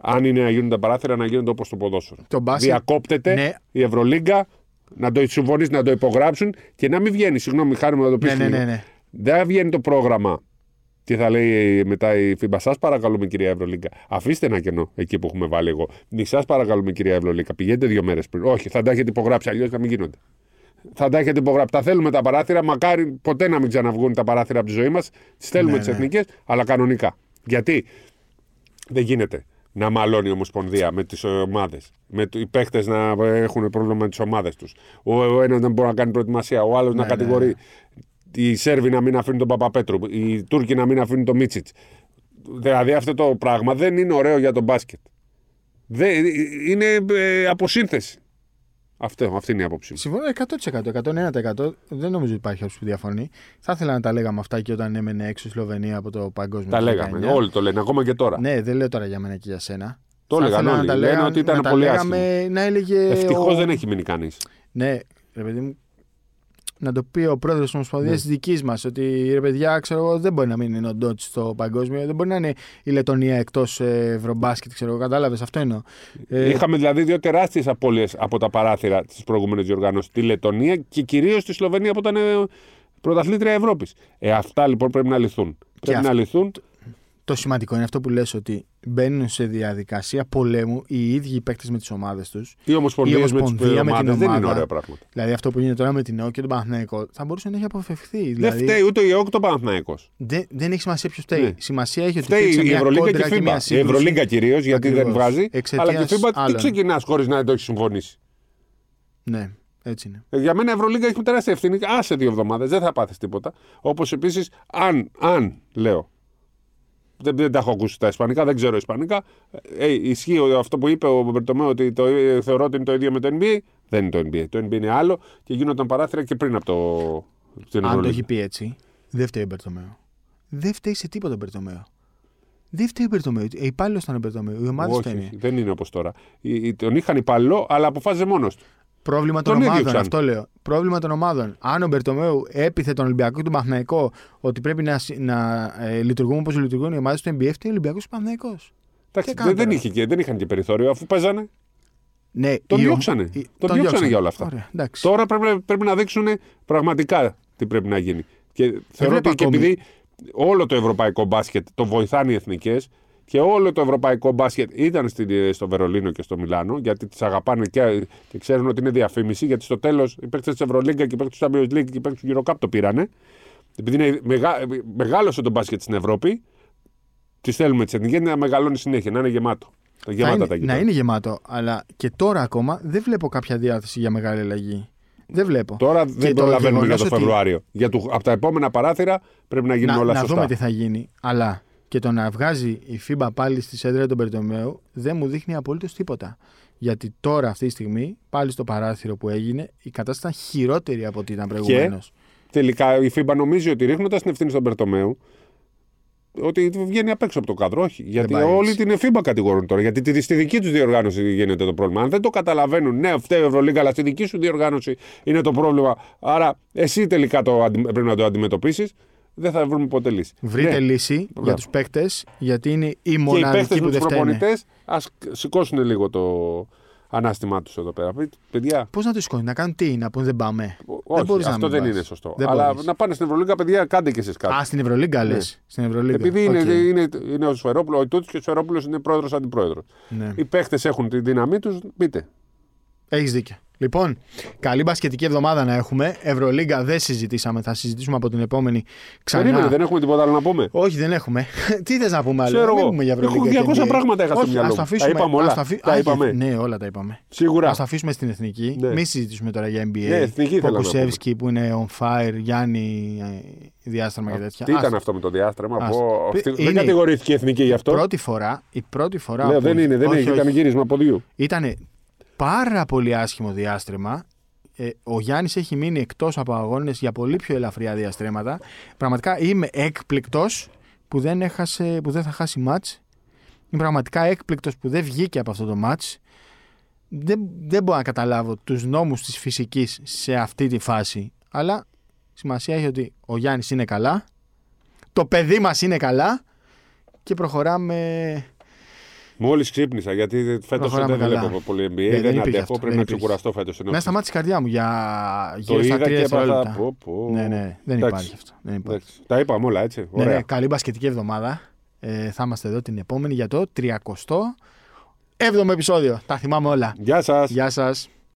αν είναι να γίνουν τα παράθυρα, να γίνονται όπως το ποδόσφαιρο. Το μπάσκετ, Διακόπτεται ναι. η Ευρωλίγκα, να το συμφωνήσει, να το υπογράψουν και να μην βγαίνει. Συγγνώμη, χάρη μου να το πεις. Ναι, ναι, ναι, ναι. Δεν βγαίνει το πρόγραμμα τι θα λέει μετά η FIBA, σας παρακαλούμε κυρία Ευρωλίγκα. Αφήστε ένα κενό εκεί που έχουμε βάλει εγώ. Μη σας παρακαλούμε κυρία Ευρωλίγκα. Πηγαίνετε δύο μέρες πριν. Όχι, θα τα έχετε υπογράψει, αλλιώς θα μην γίνονται. Θα τα έχετε υπογράψει. Τα θέλουμε τα παράθυρα. Μακάρι ποτέ να μην ξαναβγούν τα παράθυρα από τη ζωή μας. Τις θέλουμε Ναι, τις ναι. εθνικές, αλλά κανονικά. Γιατί; Δεν γίνεται να μαλώνει η Ομοσπονδία με τις ομάδες. Με το- οι παίχτε να έχουν πρόβλημα με τις ομάδες τους. Ο, ο ένας δεν μπορεί να κάνει προετοιμασία, ο άλλος να ναι, κατηγορεί. Οι Σέρβοι να μην αφήνουν τον Παπαπέτρου, οι Τούρκοι να μην αφήνουν τον Μίτσιτς. Δηλαδή αυτό το πράγμα δεν είναι ωραίο για τον μπάσκετ. Δεν, είναι ε, αποσύνθεση. Αυτό, αυτή είναι η άποψή μου. Συμφωνώ 100%, 101%. Δεν νομίζω ότι υπάρχει όποιο που διαφωνεί. Θα ήθελα να τα λέγαμε αυτά και όταν έμενε έξω η Σλοβενία από το παγκόσμιο. Τα του λέγαμε. 19. Όλοι το λένε, ακόμα και τώρα. Ναι, δεν λέω τώρα για μένα και για σένα. Το Θα έλεγαν ήθελα να όλοι. τα Λένε λέγαμε- ότι ήταν να τα πολύ λέγαμε, Να έλεγε. Ευτυχώς ο- δεν έχει μείνει κανείς. Ναι, ρε παιδί μου, να το πει ο πρόεδρος της Ομοσπονδίας Ναι. της δικής μας ότι ρε παιδιά, ξέρω εγώ, δεν μπορεί να μην είναι ο Ντότ στο παγκόσμιο, δεν μπορεί να είναι η Λετωνία εκτός Ευρωμπάσκετ, ξέρω εγώ, κατάλαβες, αυτό εννοώ. Ε, Είχαμε δηλαδή δύο τεράστιες απώλειες από τα παράθυρα της προηγούμενης διοργάνωσης. Τη Λετωνία και κυρίως τη Σλοβενία που ήταν ε, πρωταθλήτρια Ευρώπης. Ε, αυτά λοιπόν πρέπει να λυθούν. Πρέπει αυτό- να λυθούν. Το σημαντικό είναι αυτό που λες ότι μπαίνουν σε διαδικασία πολέμου οι ίδιοι οι παίκτες με τις ομάδες τους. Οι ομοσπονδίες με τις Ομοσπονδία με την ομάδε δεν είναι ομάδα. ωραία πράγματα. Δηλαδή αυτό που γίνεται τώρα με την ΕΟ και τον Παναθηναϊκό θα μπορούσε να έχει αποφευχθεί. Δεν Δηλαδή, φταίει ούτε η ΕΟΚ το Παναθηναϊκός. δεν, δεν έχει σημασία ποιος φταίει. Ναι. Σημασία έχει ότι Φταίει υπήρξε η μια Ευρωλίγκα και κόντρα η και μια FIBA. Η σύγκρουση. Ευρωλίγκα κυρίως γιατί δεν Ακριβώς. βγάζει. Εξαιτίας Αλλά και η FIBA τι άλλων. ξεκινάς χωρίς να το έχεις συμφωνήσει; Ναι, έτσι είναι. Ε, Για μένα η Ευρωλίγκα έχει τεράστια ευθύνη. Άσε δύο εβδομάδες, δεν θα πάθεις τίποτα. Όπως επίσης, αν, αν λέω. Δεν, δεν τα έχω ακούσει τα Ισπανικά, δεν ξέρω Ισπανικά. Ε, ισχύει αυτό που είπε ο Μπερτομέο ότι το, ε, θεωρώ ότι είναι το ίδιο με το NBA. Δεν είναι το NBA. Το NBA είναι άλλο και γίνονταν παράθυρα και πριν από το. Την Αν το Ευρωλίγκα. έχει πει έτσι, δεν φταίει ο Μπερτομέο. Δεν φταίει σε τίποτα ο Μπερτομέο. Δεν φταίει ο Μπερτομέο. Ε, υπάλληλο ήταν ο Μπερτομέο. Η ομάδα Όχι, φταίνει. όχι, δεν είναι όπως τώρα. Οι- οι- Τον είχαν υπαλληλό, αλλά αποφάσιζε μόνος του. Πρόβλημα των Τον ίδιο ομάδων, ξανά. αυτό λέω. Πρόβλημα των ομάδων. Αν ο Μπερτομέου έπιθε τον Ολυμπιακό και τον Παναθηναϊκό ότι πρέπει να, συ- να ε, λειτουργούν όπως λειτουργούν οι ομάδες του NBA, φταίει ο Ολυμπιακός και ο Παναθηναϊκός. Εντάξει, έκανε δεν, δεν, τώρα; είχε και, δεν είχαν και περιθώριο αφού παίζανε. Ναι, Τον η ο- διώξανε. η- Τον διώξανε για όλα αυτά. Ωραία, εντάξει. Τώρα πρέπει, πρέπει να δείξουν πραγματικά τι πρέπει να γίνει. Και θεωρώ βλέπω ότι και ακόμη. επειδή όλο το ευρωπαϊκό μπάσκετ το βοηθάνε οι εθνικές και όλο το ευρωπαϊκό μπάσκετ ήταν στη- στο Βερολίνο και στο Μιλάνο, γιατί τις αγαπάνε και, και ξέρουν ότι είναι διαφήμιση, γιατί στο τέλος οι παίκτες της Ευρωλίγκα και οι παίκτες του Champions League και οι παίκτες του Eurocup το πήρανε. Επειδή είναι μεγά, μεγάλωσε το μπάσκετ στην Ευρώπη, τις θέλουμε τις εθνικές να μεγαλώνει συνέχεια, να είναι γεμάτο. Θα Γεμάτα είναι- τα γήπεδα. να είναι γεμάτο, αλλά και τώρα ακόμα δεν βλέπω κάποια διάθεση για μεγάλη αλλαγή. Δεν βλέπω. Τώρα Και δεν το προλαβαίνουμε για το γεγονός ότι- Φεβρουάριο. Για το, από τα επόμενα παράθυρα πρέπει να γίνουν να, όλα να σωστά. δούμε τι θα γίνει. Αλλά και το να βγάζει η FIBA πάλι στη σέντρα των Περτομέου δεν μου δείχνει απολύτως τίποτα. Γιατί τώρα, αυτή τη στιγμή, πάλι στο παράθυρο που έγινε, η κατάσταση ήταν χειρότερη από ό,τι ήταν προηγουμένως. Τελικά η FIBA νομίζει ότι ρίχνοντας την ευθύνη στον Περτομέου ότι βγαίνει απ' έξω από το κάδρο. Όχι. Γιατί πάει όλοι έτσι. την FIBA κατηγορούν τώρα. Γιατί τη- στη δική τους διοργάνωση γίνεται το πρόβλημα. Αν δεν το καταλαβαίνουν, ναι, φταίει η Ευρωλίγκα, αλλά στη δική σου διοργάνωση είναι το πρόβλημα. Άρα εσύ τελικά το, αντι- πρέπει να το αντιμετωπίσεις. Δεν θα βρούμε ποτέ λύση. Βρείτε Ναι. λύση για Μπράβο. τους παίκτες, γιατί είναι η Και οι μοναδική παίχτε που με δεν τους φταίνε. προπονητές ας σηκώσουν λίγο το ανάστημά τους εδώ πέρα. Παιδιά, Πώς να τους σηκώνει, να κάνουν τι, να πούν δεν πάμε. όχι, μπορείς να αυτό μην δεν πας. είναι σωστό. Δεν Αλλά μπορείς. να πάνε στην Ευρωλίγκα, παιδιά, κάντε και εσείς κάτι. Α, στην Ευρωλίγκα λες. Στην Ευρωλίγκα. Ναι. Επειδή είναι, Οκ. είναι, είναι ο Σφερόπουλος, ο Τούτο και ο Σφερόπουλος είναι πρόεδρο αντιπρόεδρο. Ναι. Οι παίχτε έχουν τη δύναμή τους, πείτε. Έχεις δίκιο. Λοιπόν, καλή μπασκετική εβδομάδα να έχουμε. Ευρωλίγκα δεν συζητήσαμε, θα συζητήσουμε από την επόμενη ξανά. Περίμενε, δεν έχουμε τίποτα άλλο να πούμε; Όχι, δεν έχουμε. Τι θες να πούμε άλλο; Ξέρω δεν εγώ. πούμε για Έχω Ευρωλίγκα. 200 και NBA. πράγματα είχα στο Όχι, μυαλό ας το μου. αφήσουμε. Τα είπαμε όλα. ας το αφή- Τα Α, είπαμε. Ναι, όλα τα είπαμε. Σίγουρα. Α το αφήσουμε στην εθνική. Ναι. Μην συζητήσουμε τώρα για NBA. Ναι, εθνική θέλω να Ποκουσεύσκι που είναι on fire, Γιάννη, ε, διάστρεμα και τέτοια. Τι Ας- ήταν αυτό με το διάστρεμα; Ας- πω, Πι- αυτή- Δεν είναι- κατηγορήθηκε η εθνική γι' αυτό. Πρώτη φορά, η πρώτη φορά. Λέω, που- δεν είναι, δεν όχι, έχει, όχι. ήταν γύρισμα ποδιού. Ήτανε πάρα πολύ άσχημο διάστρεμα. Ε, ο Γιάννης έχει μείνει εκτός από αγώνες για πολύ πιο ελαφριά διαστρέμματα. Πραγματικά είμαι έκπληκτος που δεν, έχασε, που δεν θα χάσει μάτς. Είμαι πραγματικά έκπληκτος που δεν βγήκε από αυτό το μάτς. Δεν, δεν μπορώ να καταλάβω τους νόμους της φυσικής σε αυτή τη φάση. Αλλά σημασία έχει ότι ο Γιάννης είναι καλά, το παιδί μας είναι καλά και προχωράμε Μόλις ξύπνησα, γιατί φέτος Προχωράμε δεν καλά. βλέπω πολύ NBA. Δεν Δεν, υπήρχε αντέχω, αυτό, πρέπει δεν να υπήρχε. ξεκουραστώ φέτος. Μέσα στα μάτια τη καρδιά μου για Το γύρω στα είδα τρία και έπαθα. δευτερόλεπτα. πω, πω. Ναι, ναι, δεν Εντάξει. υπάρχει αυτό. Δεν υπάρχει. Εντάξει. Τα είπαμε όλα έτσι. Ναι, Ωραία. ναι, καλή μπασκετική εβδομάδα. Ε, θα είμαστε εδώ την επόμενη για το 37ο επεισόδιο. Τα θυμάμαι όλα. Γεια σας. Γεια σας.